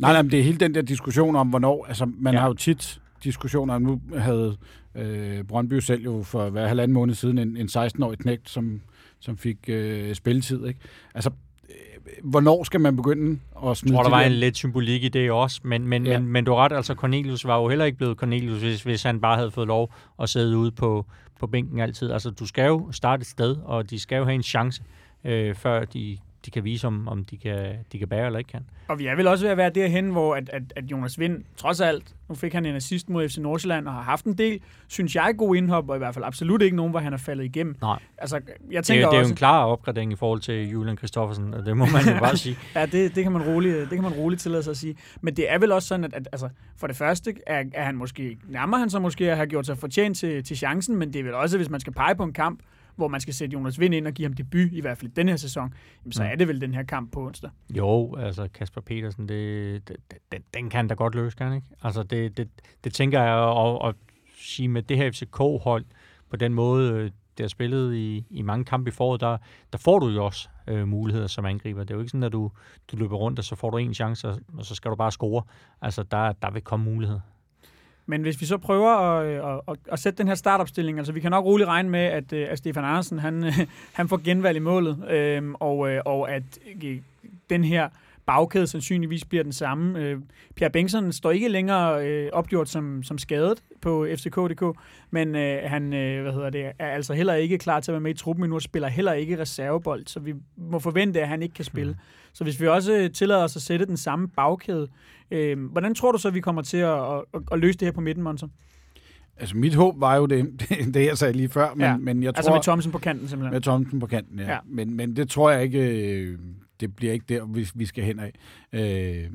Speaker 4: nej, men det er hele den der diskussion om, hvornår... Altså, man ja. har jo tit diskussioner. Nu havde øh, Brøndby selv jo for hver halvanden måned siden en, en 16-årig knægt, som, som fik øh, spilletid. Ikke? Altså, øh, hvornår skal man begynde at smide
Speaker 3: Jeg tror, der var en lidt symbolik i det også, men, men, ja. men, men du har ret, altså Cornelius var jo heller ikke blevet Cornelius, hvis, hvis han bare havde fået lov at sidde ude på, på bænken altid. Altså, du skal jo starte et sted, og de skal jo have en chance, øh, før de de kan vise, om, om de, kan, de kan bære eller ikke kan.
Speaker 2: Og vi er vel også ved at være derhen, hvor at, at, at Jonas Vind, trods alt, nu fik han en assist mod FC Nordsjælland, og har haft en del, synes jeg, god indhop, og i hvert fald absolut ikke nogen, hvor han er faldet igennem.
Speaker 3: Nej.
Speaker 2: Altså, jeg tænker
Speaker 3: det, det er
Speaker 2: også,
Speaker 3: jo en klar opgradering i forhold til Julian Kristoffersen, og det må man jo bare sige. [LAUGHS]
Speaker 2: ja, det, det, kan man roligt, det kan man roligt tillade sig at sige. Men det er vel også sådan, at, at altså, for det første er, er han måske, nærmer han sig måske at have gjort sig fortjent til, til chancen, men det er vel også, hvis man skal pege på en kamp, hvor man skal sætte Jonas Vind ind og give ham debut, i hvert fald i den her sæson, jamen, så er det vel den her kamp på onsdag.
Speaker 3: Jo, altså Kasper Petersen, det, det, den, den kan da godt løse, kan ikke? Altså det, det, det tænker jeg at, at sige med det her FCK-hold, på den måde, øh, det har spillet i, i mange kampe i foråret, der, der får du jo også øh, muligheder som angriber. Det er jo ikke sådan, at du, du løber rundt, og så får du en chance, og, og så skal du bare score. Altså, der, der vil komme muligheder.
Speaker 2: Men hvis vi så prøver øh, at, at, at, sætte den her startopstilling, altså vi kan nok roligt regne med, at, øh, at Stefan Andersen han, øh, han får genvalg i målet, øhm, og, og at den her bagkæde sandsynligvis bliver den samme. Øh, Pierre Bengtsson står ikke længere øh, opgjort som, som skadet på FCK.dk, men øh, han øh, hvad hedder det, er altså heller ikke klar til at være med i truppen endnu, og spiller heller ikke reservebold, så vi må forvente, at han ikke kan spille. Mm. Så hvis vi også tillader os at sætte den samme bagkæde, øh, hvordan tror du så, at vi kommer til at, at, at, løse det her på midten, Monson?
Speaker 4: Altså, mit håb var jo det, [LAUGHS] det, det jeg sagde lige før, men,
Speaker 2: Ja.
Speaker 4: men jeg tror...
Speaker 2: Altså med Thomsen på kanten simpelthen.
Speaker 4: Med Thomsen på kanten, ja.
Speaker 2: Ja.
Speaker 4: Men, men det tror jeg ikke, øh, det bliver ikke der, vi, vi skal hen af. Øh,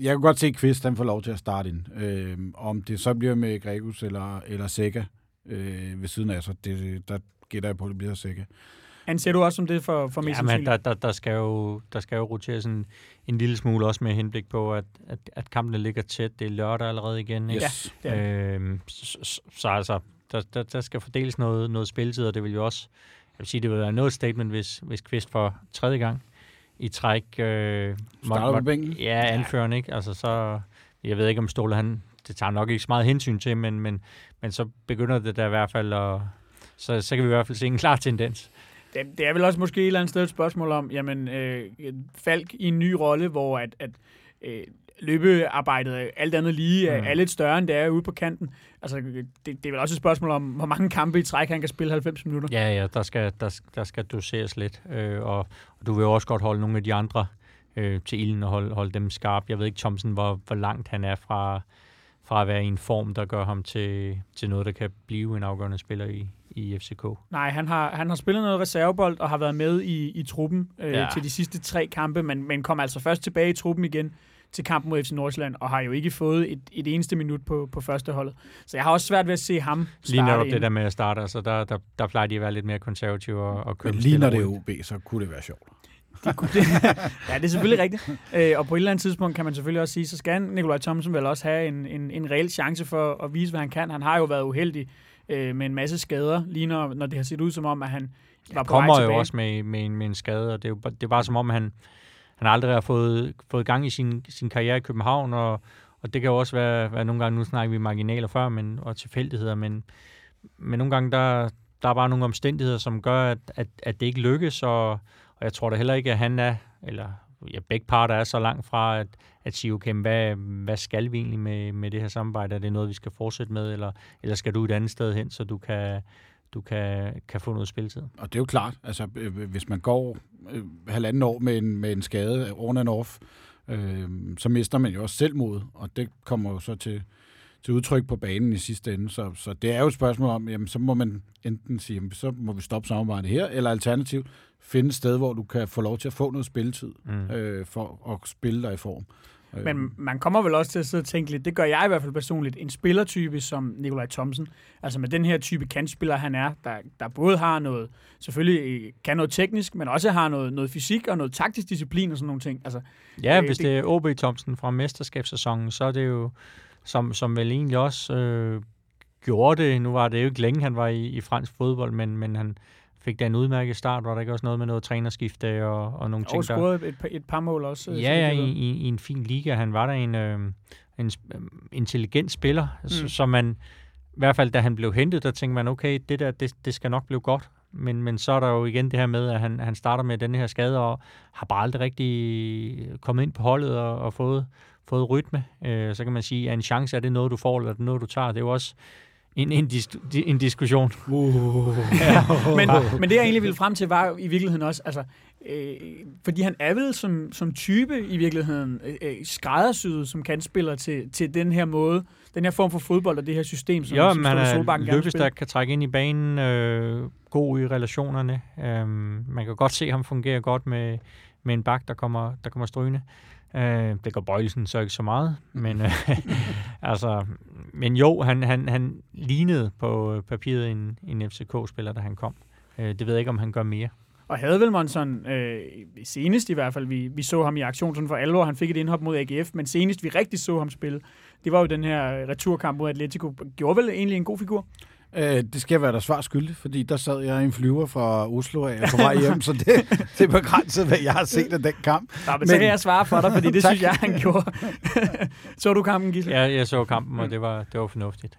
Speaker 4: jeg kan godt se, at Kvist han får lov til at starte ind. Øh, om det så bliver med Gregus eller, eller Sækker øh, ved siden af, så det, der gætter jeg på, at det bliver Sækker.
Speaker 2: Han ser du også som det for, for mest
Speaker 3: Ja, men
Speaker 2: sandsynligt?
Speaker 3: der, der, der, skal jo, der skal jo roteres en, en lille smule også med henblik på, at, at, at kampene ligger tæt. Det er lørdag allerede igen. Ikke?
Speaker 4: Yes.
Speaker 2: er
Speaker 3: Øhm, så, så, så altså, der, der, der skal fordeles noget, noget spilletid, og det vil jo også, jeg vil sige, det vil være noget statement, hvis, hvis Kvist for tredje gang i træk øh,
Speaker 4: på bænken?
Speaker 3: Ja, anføren, ikke? Altså så, jeg ved ikke om Ståle, han, det tager nok ikke så meget hensyn til, men, men, men så begynder det da i hvert fald at, så, så kan vi i hvert fald se en klar tendens.
Speaker 2: Det, det er vel også måske et eller andet sted et spørgsmål om, jamen, øh, Falk i en ny rolle, hvor at, at øh, løbearbejdet alt andet lige
Speaker 3: Mm.
Speaker 2: er lidt større, end det er ude på kanten. Altså, det, det er vel også et spørgsmål om, hvor mange kampe i træk han kan spille 90 minutter.
Speaker 3: Ja, ja, der skal, der, der skal doseres lidt, øh, og, og du vil også godt holde nogle af de andre øh, til ilden og holde, holde dem skarp. Jeg ved ikke, Thomsen, hvor, hvor langt han er fra, fra at være i en form, der gør ham til, til noget, der kan blive en afgørende spiller i, i FCK.
Speaker 2: Nej, han har, han har spillet noget reservebold og har været med i, i truppen øh, ja. Til de sidste tre kampe, men, men kom altså først tilbage i truppen igen til kampen mod FC Nordsjælland, og har jo ikke fået et, et eneste minut på, på første holdet. Så jeg har også svært ved at se ham starte
Speaker 3: Lige netop det der med at starte, altså der, der, der plejer de at være lidt mere konservative og, og købe
Speaker 4: Men lige når det er. OB, så kunne det være sjovt.
Speaker 2: Det kunne det. [LAUGHS] ja, det er selvfølgelig rigtigt. Øh, og på et eller andet tidspunkt kan man selvfølgelig også sige, så skal Nikolaj Thomsen vel også have en, en, en reel chance for at vise, hvad han kan. Han har jo været uheldig øh, med en masse skader, lige når, når det har set ud som om, at han var på vej
Speaker 3: kommer
Speaker 2: tilbage.
Speaker 3: jo også med, med, en, med en skade, og det er jo det er bare som om, han, han aldrig har fået, fået gang i sin, sin karriere i København, og, og det kan jo også være, være nogle gange, nu snakker vi marginaler før, men, og tilfældigheder, men, men nogle gange, der, der er bare nogle omstændigheder, som gør, at, at, at det ikke lykkes, og, og jeg tror da heller ikke, at han er, eller ja, begge parter er så langt fra, at, at sige, okay, hvad, hvad skal vi egentlig med, med det her samarbejde? Er det noget, vi skal fortsætte med, eller, eller skal du et andet sted hen, så du kan, du kan, kan få noget spilletid?
Speaker 4: Og det er jo klart, altså øh, øh, hvis man går øh, halvanden år med en, med en skade on and off, øh, så mister man jo også selvmod, og det kommer jo så til, til udtryk på banen i sidste ende. Så, så det er jo et spørgsmål om, jamen så må man enten sige, jamen, så må vi stoppe samarbejdet her, eller alternativt finde et sted, hvor du kan få lov til at få noget spilletid
Speaker 3: Mm.
Speaker 4: øh, for at spille dig i form.
Speaker 2: Men man kommer vel også til at sidde og tænke lidt, det gør jeg i hvert fald personligt, en spillertype som Nikolaj Thomsen, altså med den her type kantspiller, han er, der, der både har noget, selvfølgelig øh, kan noget teknisk, men også har noget, noget fysik og noget taktisk disciplin og sådan nogle ting. Altså,
Speaker 3: Ja,
Speaker 2: Øh,
Speaker 3: hvis
Speaker 2: det-
Speaker 3: det er OB Thomsen fra mesterskabssæsonen, så er det jo, som, som vel egentlig også øh, gjorde det, nu var det jo ikke længe, han var i, i fransk fodbold, men, men han fik da en udmærket start, var der ikke også noget med noget trænerskifte og, og nogle ting,
Speaker 2: og scoret et, par- et par mål også. øh, så
Speaker 3: Ja, ja, i, i, i en fin liga. Han var der en, øh, en øh, intelligent spiller, mm. Som man, i hvert fald da han blev hentet, der tænkte man, okay, det der, det, det skal nok blive godt. Men, men så er der jo igen det her med, at han, han starter med den her skade, og har bare aldrig rigtig kommet ind på holdet og, og fået, fået rytme. Øh, så kan man sige, at en chance er det noget, du får, eller er det noget, du tager. Det er jo også en, en, dis, en diskussion.
Speaker 4: Uh. [LAUGHS]
Speaker 2: men, men det, jeg egentlig ville frem til, var i virkeligheden også, altså, øh, fordi han er vel som, som type i virkeligheden øh, øh, skræddersyet som kantspiller til, til den her måde, den her form for fodbold og det her system, som,
Speaker 3: Jo,
Speaker 2: som
Speaker 3: man er
Speaker 2: Solbakken gerne
Speaker 3: lykkes, der kan trække ind i banen, øh, god i relationerne. Øh, man kan godt se ham fungere godt med, med en bak, der kommer, der kommer strygende. Øh, det gør Bøjelsen så ikke så meget, men, [LAUGHS] øh, [LAUGHS] altså, men jo, han, han, han lignede på papiret en, en FCK-spiller, da han kom. Øh, det ved jeg ikke, om han gør mere.
Speaker 2: Og havde vel Monson, øh, senest i hvert fald, vi, vi så ham i aktion sådan for alvor, han fik et indhop mod AGF, men senest vi rigtig så ham spille, det var jo den her returkamp mod Atletico. Gjorde vel egentlig en god figur?
Speaker 4: Øh, det skal være der svar skyldig, fordi der sad jeg i en flyver fra Oslo af på vej hjem, så det, det er begrænset, hvad jeg har set af den kamp.
Speaker 2: Nå, men, men så kan jeg svare for dig, fordi det [LAUGHS] synes jeg, han gjorde. [LAUGHS] så du kampen, Gisle?
Speaker 3: Jeg, jeg så kampen, og det var, det var fornuftigt.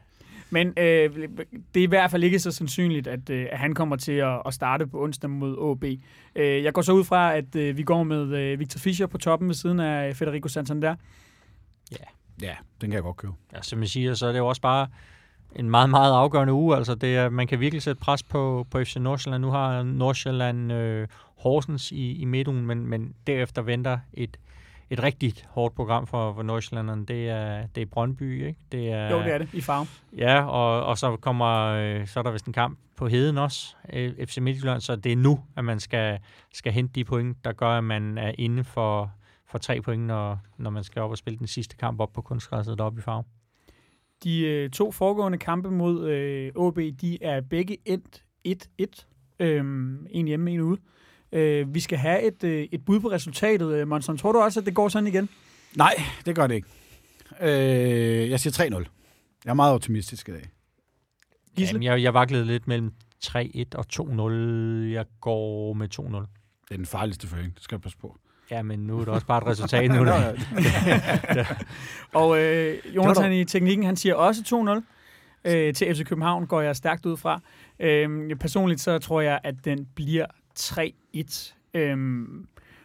Speaker 2: Men øh, det er i hvert fald ikke så sandsynligt, at, øh, at han kommer til at, at starte på onsdag mod OB. Øh, jeg går så ud fra, at øh, vi går med øh, Victor Fischer på toppen ved siden af Federico Santander.
Speaker 4: Ja, den kan jeg godt købe.
Speaker 3: Ja, som jeg siger, så er det jo også bare en meget, meget afgørende uge. Altså det er, man kan virkelig sætte pres på, på FC Nordsjælland. Nu har Nordsjælland øh, Horsens i, i midtugen, men, men derefter venter et, et rigtig hårdt program for, for Nordsjællanderne. Det er, det er Brøndby, ikke?
Speaker 2: Det er, jo, det er det, i farve.
Speaker 3: Ja, og, og så kommer øh, så er der vist en kamp på Heden også, øh, FC Midtjylland, så det er nu, at man skal, skal hente de point, der gør, at man er inde for, for tre point, når, når man skal op og spille den sidste kamp op på kunstgræsset deroppe i farve.
Speaker 2: De øh, to foregående kampe mod øh, OB, de er begge endt 1-1. Øhm, en hjemme, en ude. Øh, vi skal have et, øh, et bud på resultatet. Øh, Monson, tror du også, at det går sådan igen?
Speaker 4: Nej, det gør det ikke. Øh, jeg siger 3-0. Jeg er meget optimistisk i dag.
Speaker 3: Jamen, jeg, jeg vaklede lidt mellem 3-1 og 2-0. Jeg går med 2-0. Det
Speaker 4: er den farligste føring, det skal jeg passe på.
Speaker 3: Ja, men nu er det også bare et resultat nu. [LAUGHS] [LAUGHS] ja.
Speaker 2: og øh, Jonathan i teknikken, han siger også 2-0 øh, til FC København, går jeg stærkt ud fra. Øh, personligt så tror jeg, at den bliver 3-1. Øh,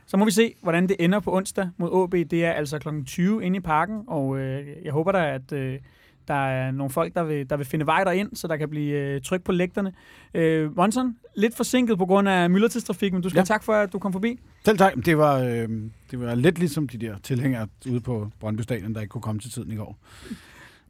Speaker 2: så må vi se, hvordan det ender på onsdag mod AB. Det er altså kl. 20 inde i parken, og øh, jeg håber da, at... Øh, der er nogle folk, der vil, der vil finde vej derind, så der kan blive øh, tryk på lægterne. Øh, Monson, lidt forsinket på grund af myldretidstrafik, men du skal ja. tak for, at du kom forbi.
Speaker 4: Selv tak. Det var, øh, det var lidt ligesom de der tilhængere ude på Brøndby Stadion, der ikke kunne komme til tiden i går.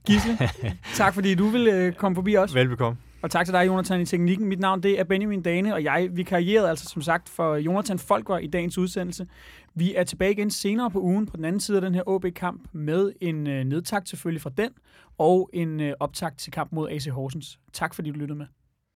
Speaker 2: Gisle, [LAUGHS] tak fordi du vil øh, komme forbi os.
Speaker 3: Velbekomme.
Speaker 2: Og tak til dig, Jonathan, i teknikken. Mit navn det er Benjamin Dane, og jeg vi karrierede altså som sagt for Jonathan Folker i dagens udsendelse. Vi er tilbage igen senere på ugen på den anden side af den her OB-kamp med en øh, nedtakt selvfølgelig fra den, og en øh, optakt til kamp mod AC Horsens. Tak fordi du lyttede med.